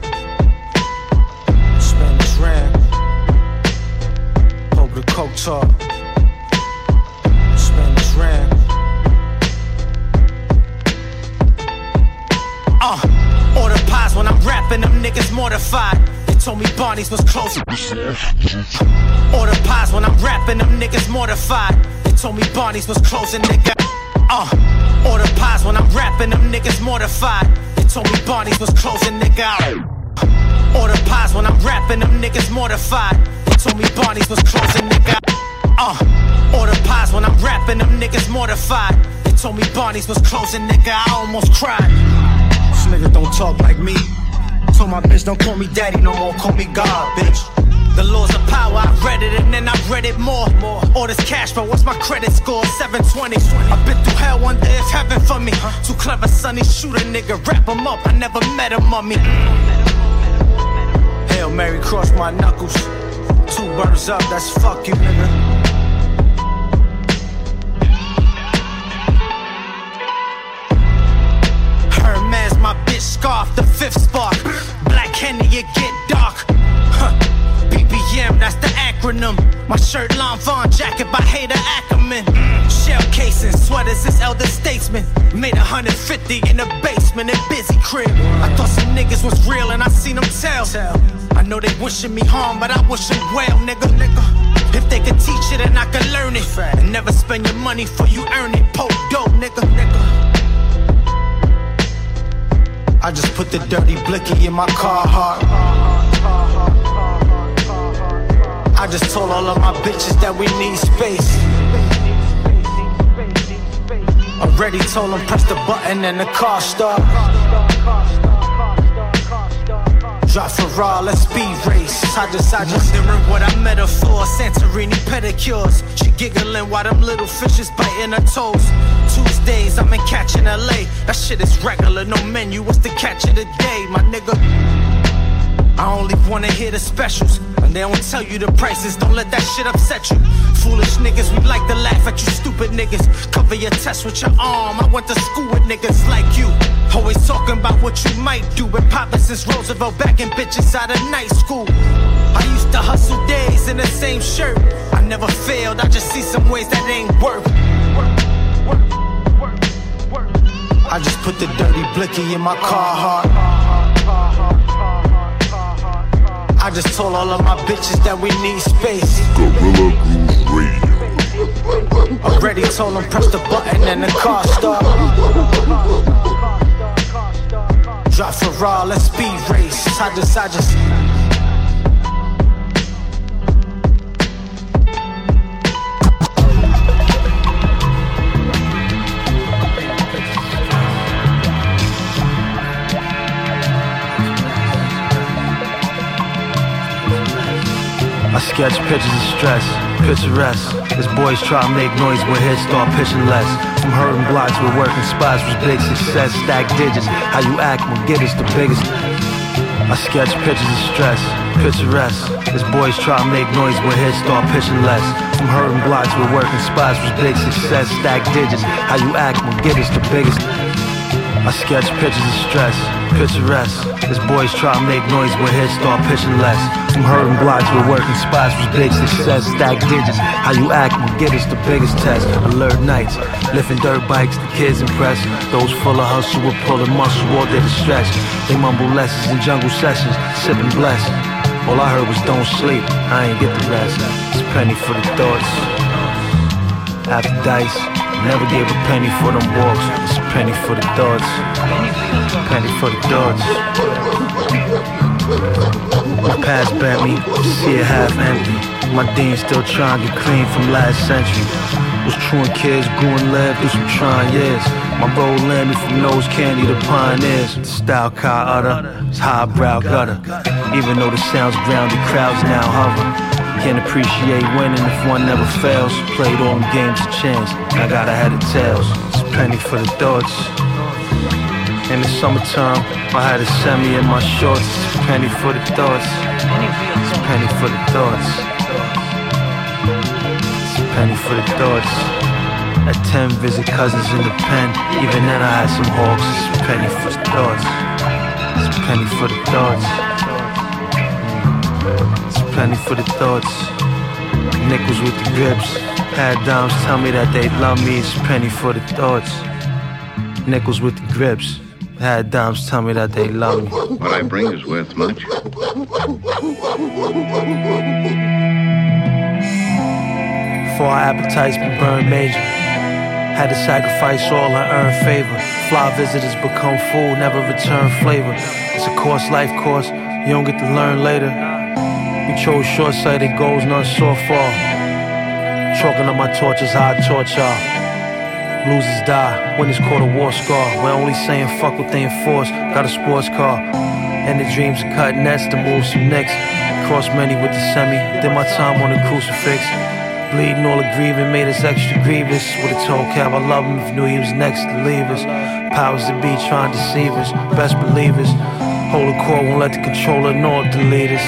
Spanish ram. The. Spanish ram. Uh, order pies when I'm rapping, them niggas mortified. They told me Barney's was close. Order pies when I'm rapping, them niggas mortified. They told me Barney's was closing, nigga. Uh, Order pies when I'm rapping, them niggas mortified. Told me Barney's was closing, nigga. Order pies when I'm rapping, them niggas mortified. They told me Barney's was closing, nigga. Uh, order pies when I'm rapping, them niggas mortified. They told me Barney's was closing, nigga, I almost cried. This nigga don't talk like me. Told my bitch, don't call me daddy no more, call me God, bitch. The laws of power, I read it and then I read it more. more. All this cash, but what's my credit score? 720. I've been through hell, one day it's heaven for me. Too clever, sonny, shoot a nigga, wrap him up. I never met a mummy. Hail Mary, cross my knuckles. Two birds up, that's fuck you, nigga. Hermes, my bitch scarf, the fifth spark. Black Henny, it get dark. Huh. BBM, that's the acronym. My shirt, Lanvin jacket by Haider Ackermann. Shell casing, sweaters, this elder statesman. Made 150 in the basement, in busy crib. I thought some niggas was real and I seen them tell. I know they wishing me harm, but I wish them well, nigga, nigga. If they could teach it and I could learn it. And never spend your money for you earn it. Poke dope, nigga, nigga. I just put the dirty blicky in my car heart. I just told all of my bitches that we need space. Already told them press the button and the car start. Drop Ferrari, let's speed race. I just, I just wondering what I met her for. Santorini pedicures. She giggling while them little fishes biting her toes. Tuesdays, I'm in catching LA. That shit is regular, no menu. What's the catch of the day, my nigga? I only wanna hear the specials. And they don't tell you the prices, don't let that shit upset you. Foolish niggas, we like to laugh at you stupid niggas. Cover your test with your arm. I went to school with niggas like you. Always talking about what you might do. Been poppin' since Roosevelt back in bitches out of night school. I used to hustle days in the same shirt. I never failed, I just see some ways that ain't work. I just put the dirty blicky in my car heart. I just told all of my bitches that we need space. Guerrilla Grooves Radio. Already told them press the button and the car start. Drop Ferrari, let's speed race. I just, I just. I sketch pictures of stress, picturesque. As boys try to make noise when hits start pitching less. From hurting blocks with working spots was big success. Stack digits, how you act will get us the biggest. I sketch pictures of stress, picturesque. As boys try to make noise when hits start pitching less. From hurting blocks with working spots was big success. Stack digits, how you act will get us the biggest. I sketch pictures of stress, picturesque. As boys try to make noise when hits start pitching less. From hurting blocks with working spots was big success. Stack digits, how you act will get us the biggest test. Alert nights, lifting dirt bikes, the kids impress. Those full of hustle will pull the muscle all day to stretch. They mumble lessons in jungle sessions, sipping bless. All I heard was don't sleep, I ain't get the rest. It's a penny for the thoughts. After dice, never gave a penny for them walks. It's a penny for the thoughts. Penny for the thoughts. My past bent me, see it half empty. My dean still trying to get clean from last century. Was true and kids and lived through some trying years. My led me from nose candy to pioneers. The style Kai utter, it's highbrow gutter. Even though the sounds grounded, crowds now hover. Can't appreciate winning if one never fails. Played all them games a chance. I got a head of tails. It's a penny for the thoughts. In the summertime, I had a semi in my shorts. It's a penny for the thoughts. It's a penny for the thoughts. It's a penny for the thoughts. At 10, visit cousins in the pen. Even then, I had some hawks. It's a penny for the thoughts. It's a penny for the thoughts. Penny for the thoughts. Nickels with the grips. Had dimes tell me that they love me. It's penny for the thoughts. Nickels with the grips. Had dimes tell me that they love me. What I bring is worth much. For our appetites been burned major. Had to sacrifice all and earn favor. Fly visitors become food, never return flavor. It's a course, life course, you don't get to learn later. We chose short sighted goals, none so far. Chalking up my torches, how I y'all. Losers die, winners caught a war scar. We're only saying fuck what they enforce. Got a sports car. And the dreams of cutting nets to move some nicks. Cross many with the semi. Did my time on the crucifix. Bleeding all the grieving made us extra grievous. With a toe cap, I love him if knew he was next to leave us. Powers to be trying to deceive us. Best believers. Hold the core, won't let the controller nor delete us.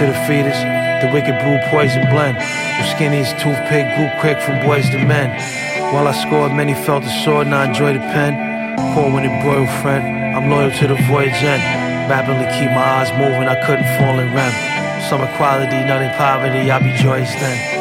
To the fetus, the wicked brew poison blend. The skinniest toothpick grew quick from boys to men. While I scored, many felt the sword, and I enjoy the pen. Poor when it broiled friend, I'm loyal to the voyage end. Rapidly keep my eyes moving, I couldn't fall in REM. Some equality, none in poverty, I'll be joyous then.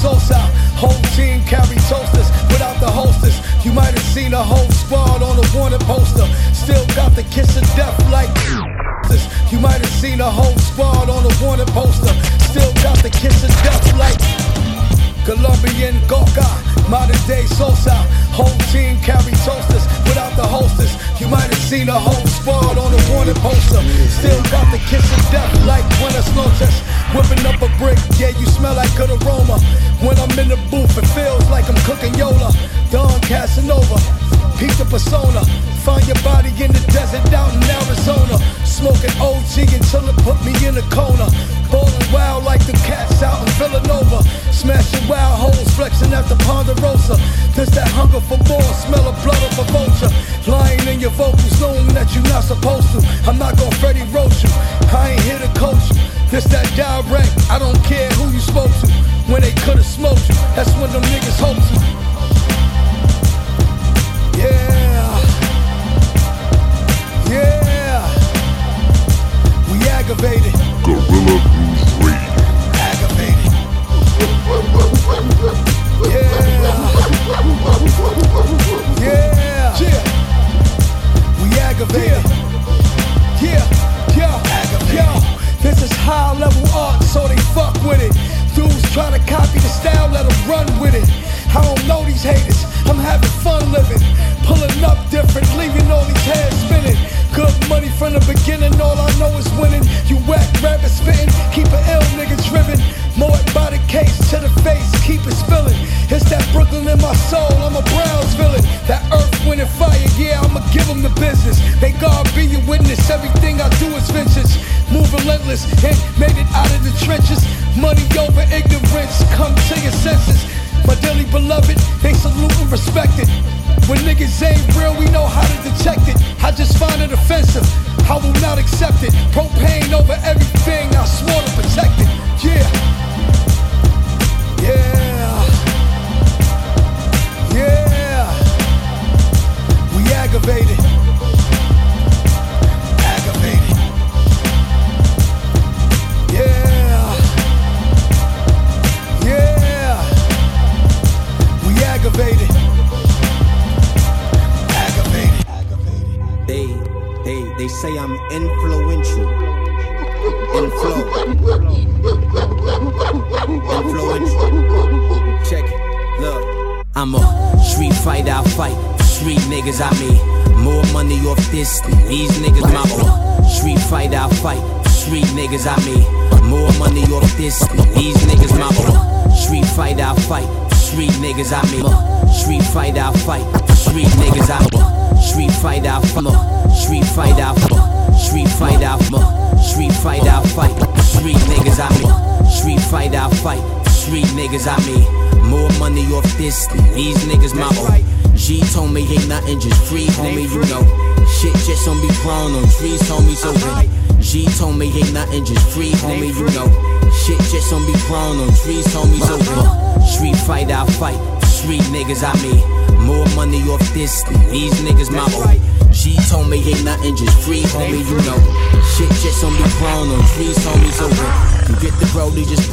Sosa, whole team carry toasters without the hostess. You might have seen a whole squad on a wanted poster. Still got the kiss of death like this. You might have seen a whole squad on a wanted poster. Still got the kiss of death like Colombian Goka, modern day Sosa. Whole team carry toasters without the hostess. You might have seen a whole squad on a wanted poster. Still got the kiss of death like Buenos noches. Whipping up a brick, yeah, you smell like good aroma. When I'm in the booth, it feels like I'm cooking Yola. Don Casanova, peak the persona. Find your body in the desert out in Arizona. Smoking OG until it put me in a corner. Ballin' wild like the cats out in Villanova. Smashing wild holes, flexing at the Ponderosa. There's that hunger for more, smell of blood of a vulture. Lying in your vocals, knowing that you're not supposed to. I'm not gonna Freddie Roach you. I ain't here to coach you. This that direct, I don't care who you spoke to. When they could've smoked you, that's when them niggas hope to. Aggravated. Guerrilla Grooves Radio. Aggravated. Yeah. Yeah. Yeah. We aggravated. Yeah. Yeah. Aggravated. Yo. This is high level art, so they fuck with it. Dudes try to copy the style, let them run with it. I don't know these haters, I'm having fun living. Pulling up different, leaving all these heads spinning. Good money from the beginning, all I know is winning. You whack rabbit spitting, keep an ill nigga driven. It by the case to the face, keep it spilling. It's that Brooklyn in my soul, I'm a Browns villain. That earth, wind, and fire, yeah, I'ma give them the business. May God be your witness, everything I do is vintage. Move relentless, and made it out of the trenches. Money over ignorance, come to your senses. My dearly beloved, they salute and respect it. When niggas ain't real, we know how to detect it. I just find it offensive. I will not accept it. Propane over everything, I swore to protect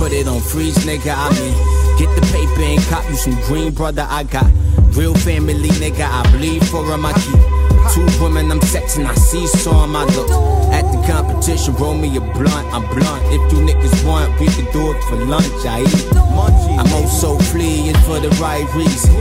put it on freeze, nigga, I mean. Get the paper and cop you some green, brother, I got. Real family, nigga, I bleed for him, I keep. Two women I'm sexing, I see saw my look. At the competition, roll me a blunt, I'm blunt. If you niggas want, we can do it for lunch, I eat. I'm oh also fleeing for the right reason.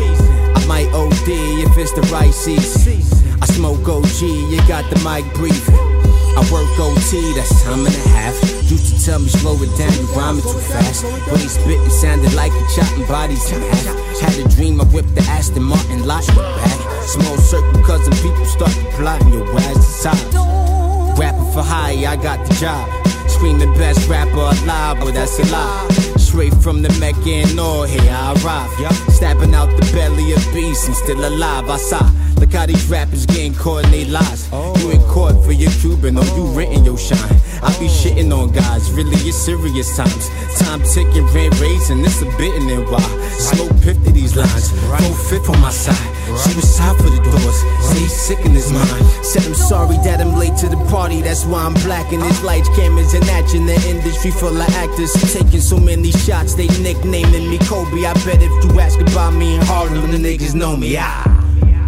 I might OD if it's the right season. I smoke OG, you got the mic breathing. I work OT, that's time and a half. Used to tell me slow it down, you rhyming too fast. When he spittin', sounded like he chopping bodies in half. Had a dream, I whipped the Aston Martin lot the back. Small circle, cause the people start to plot and your ass decide. Rapping for high, I got the job. Screaming best rapper alive, but that's a lie. Straight from the Mecca and all here I arrive. Stabbing out the belly of beasts and still alive. I saw. Look how these rappers getting caught in they lies. Oh. You in court for your Cuban, or you written your shine. I be shitting on guys, really it's serious times. Time ticking, rent raising, it's a bit in there. Why? Smoke piff to these lines, full fifth on my side. She was tied for the doors, he's sick in his mind. Said I'm sorry that I'm late to the party, that's why I'm black. And his lights, cameras, and action. The industry full of actors taking so many shots, they nicknaming me Kobe. I bet if you ask about me in Harlem, the niggas know me. I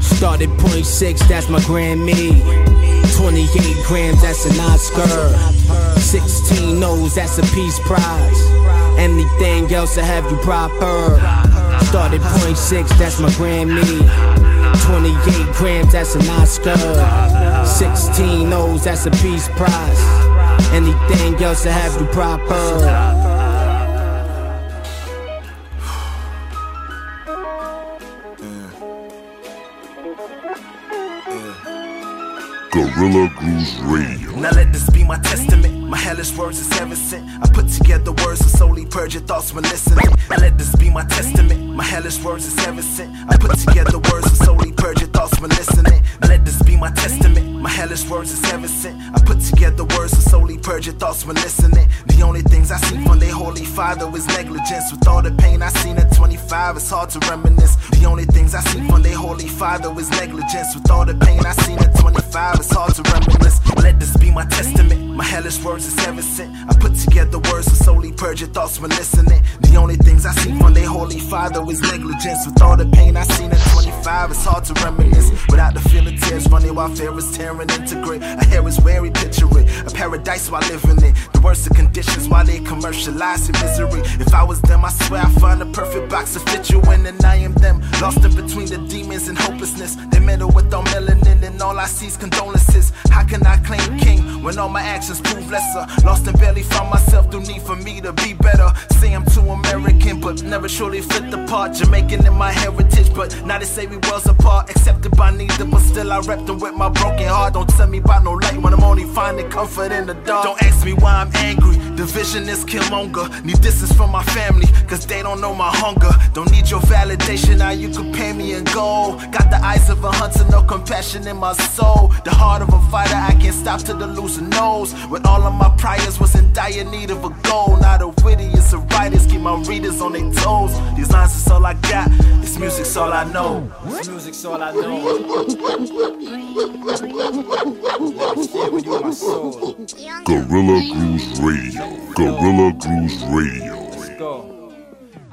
Started point six, that's my Grand Me. 28 grams, that's an Oscar. 16 O's, that's a peace prize. Anything else to have you proper. Started point six, that's my Grand Me. 28 grams, that's an Oscar. 16 O's, that's a peace prize. Anything else to have you proper. Guerrilla Grooves Radio. Now let this be my testament. My hellish words is heaven sent. I put together words to solely purge your thoughts when listening. Now let this be my testament. My hellish words is heaven sent. I put together words to solely purge your thoughts when listening. Now let this be my testament. My hellish words is heaven sent. I put together words to solely purge your thoughts when listening. The only things I see from their holy father is negligence. With all the pain I seen at 25, it's hard to reminisce. The only things I see from their holy father is negligence. With all the pain I seen at 25, it's hard to reminisce. Let this be my testament. My hellish words is heaven sent. I put together words to solely purge your thoughts when listening. The only things I see from their holy father is negligence. With all the pain I seen at 25, it's hard to reminisce. Without the feeling tears running while fear is tearing into grit. A hair is weary, picture it. A paradise while living it. The worst of conditions while they commercialize your misery. If I was them, I swear I'd find a perfect box to fit you in, and I am them. Lost in between the demons and hopelessness. They meddle with all melanin, and all I see is condolences. How can I claim king when all my actions prove lesser? Lost and barely found myself through need for me to be better. Say I'm too American, but never surely fit the part. Jamaican in my heritage, but now they say we worlds apart. Accepted by neither, but still I rep them with my broken heart. Don't tell me about no light when I'm only finding comfort in the dark. Don't ask me why I'm angry. Division is Killmonger. Need distance from my family, cause they don't know my hunger. Don't need your validation, now you can pay me in gold. Got the eyes of a hunter, no compassion in my soul. The heart of a fighter, I can't stop till the loser knows. When all of my priors was in dire need of a goal. Not a wittiest of writers, keep my readers on their toes. These lines is all I got, this music's all I know. This music's all I know. Guerrilla Grooves Radio. Guerrilla Grooves Radio.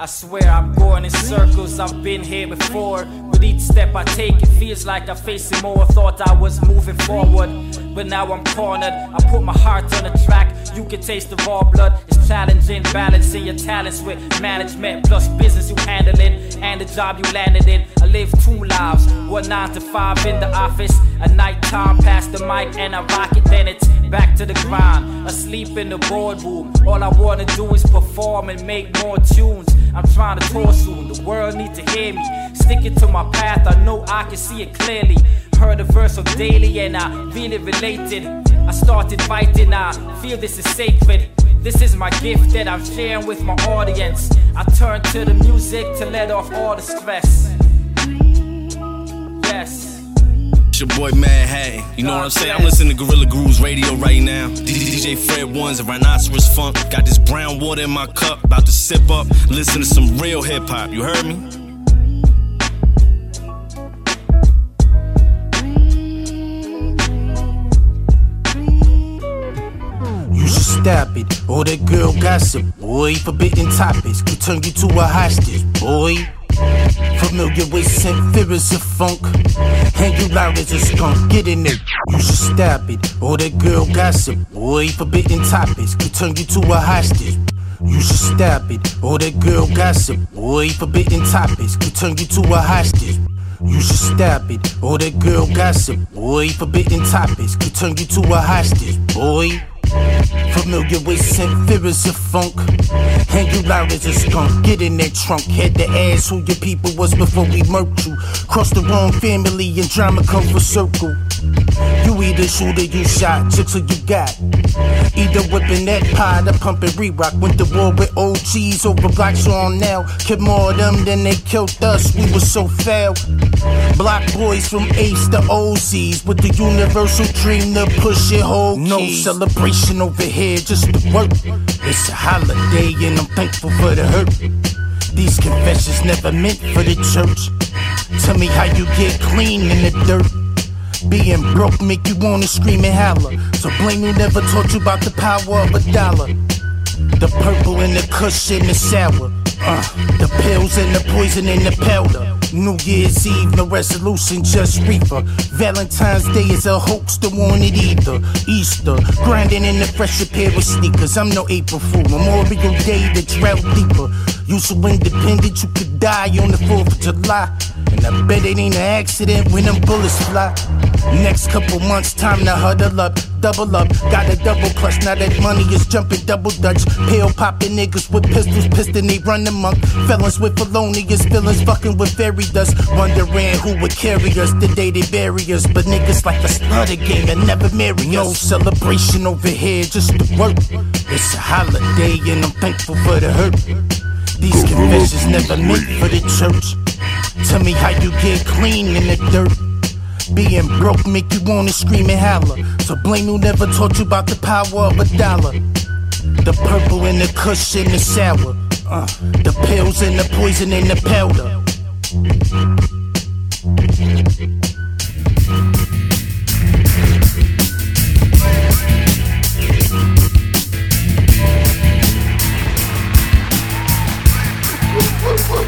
I swear I'm going in circles, I've been here before. With each step I take, it feels like I'm facing more. Thought I was moving forward, but now I'm cornered. I put my heart on the track, you can taste the raw blood. It's challenging, balancing your talents with management plus business you handling and the job you landed in. Live two lives, one nine to five in the office, a nighttime past the mic and I rock it, then it's back to the grind. Asleep in the boardroom, all I wanna do is perform and make more tunes. I'm trying to tour soon, the world need to hear me. Sticking to my path, I know I can see it clearly. Heard a verse of daily and I it related. I started fighting, I feel this is sacred. This is my gift that I'm sharing with my audience. I turn to the music to let off all the stress. Yes. It's your boy Mad Hatton. You know what I'm saying? I'm listening to Guerrilla Grooves radio right now. DJ Fred Ones and Rhinoceros Funk. Got this brown water in my cup, about to sip up. Listen to some real hip hop. You heard me? You should stop it. All that girl gossip, boy. Forbidden topics could turn you to a hostage, boy. Familiar with St. Ferris of funk. Hang you loud as a skunk, get in there. You should stop it. All that girl gossip, boy. Forbidden topics could turn you to a hostage. You should stop it. All that girl gossip, boy. Forbidden topics could turn you to a hostage. You should stop it. All that girl gossip, boy. Forbidden topics could turn you to a hostage, boy. Familiar with St. Ferris of funk. Hang you loud as a skunk. Get in that trunk. Had to ask who your people was before we murked you. Cross the wrong family and drama come for circle. You either shoot or you shot. Chicks or you got. Either whipping that pot or pumping re-rock. Went to war with OGs over blocks on now. Killed more of them than they killed us. We was so foul. Block boys from Ace to OZs with the universal dream to push it whole. No celebration over here, just the work. It's a holiday and I'm thankful for the hurt. These confessions never meant for the church. Tell me how you get clean in the dirt. Being broke make you wanna scream and holler. So blame who never taught you about the power of a dollar. The purple and the cushion, the sour. Uh, the pills and the poison and the powder. New Year's Eve, no resolution, just reaper. Valentine's Day is a hoax, don't want it either. Easter, grinding in the fresh pair of sneakers. I'm no April Fool. Memorial Day, the drought deeper. You so independent, you could die on the 4th of July. I bet it ain't an accident when them bullets fly. Next couple months, time to huddle up, double up. Got a double clutch, now that money is jumping double dutch. Pill popping niggas with pistols, piston, they run amok. Felons with felonious feelings, fucking with fairy dust. Wondering who would carry us the bury us. But niggas like a slaughter game and never marry us. No celebration over here, just the work. It's a holiday and I'm thankful for the hurt. These confessions never meant for the church. Tell me how you get clean in the dirt. Being broke make you wanna scream and holler. So blame who never taught you about the power of a dollar. The purple and the cushion, the sour. Uh, the pills and the poison and the powder.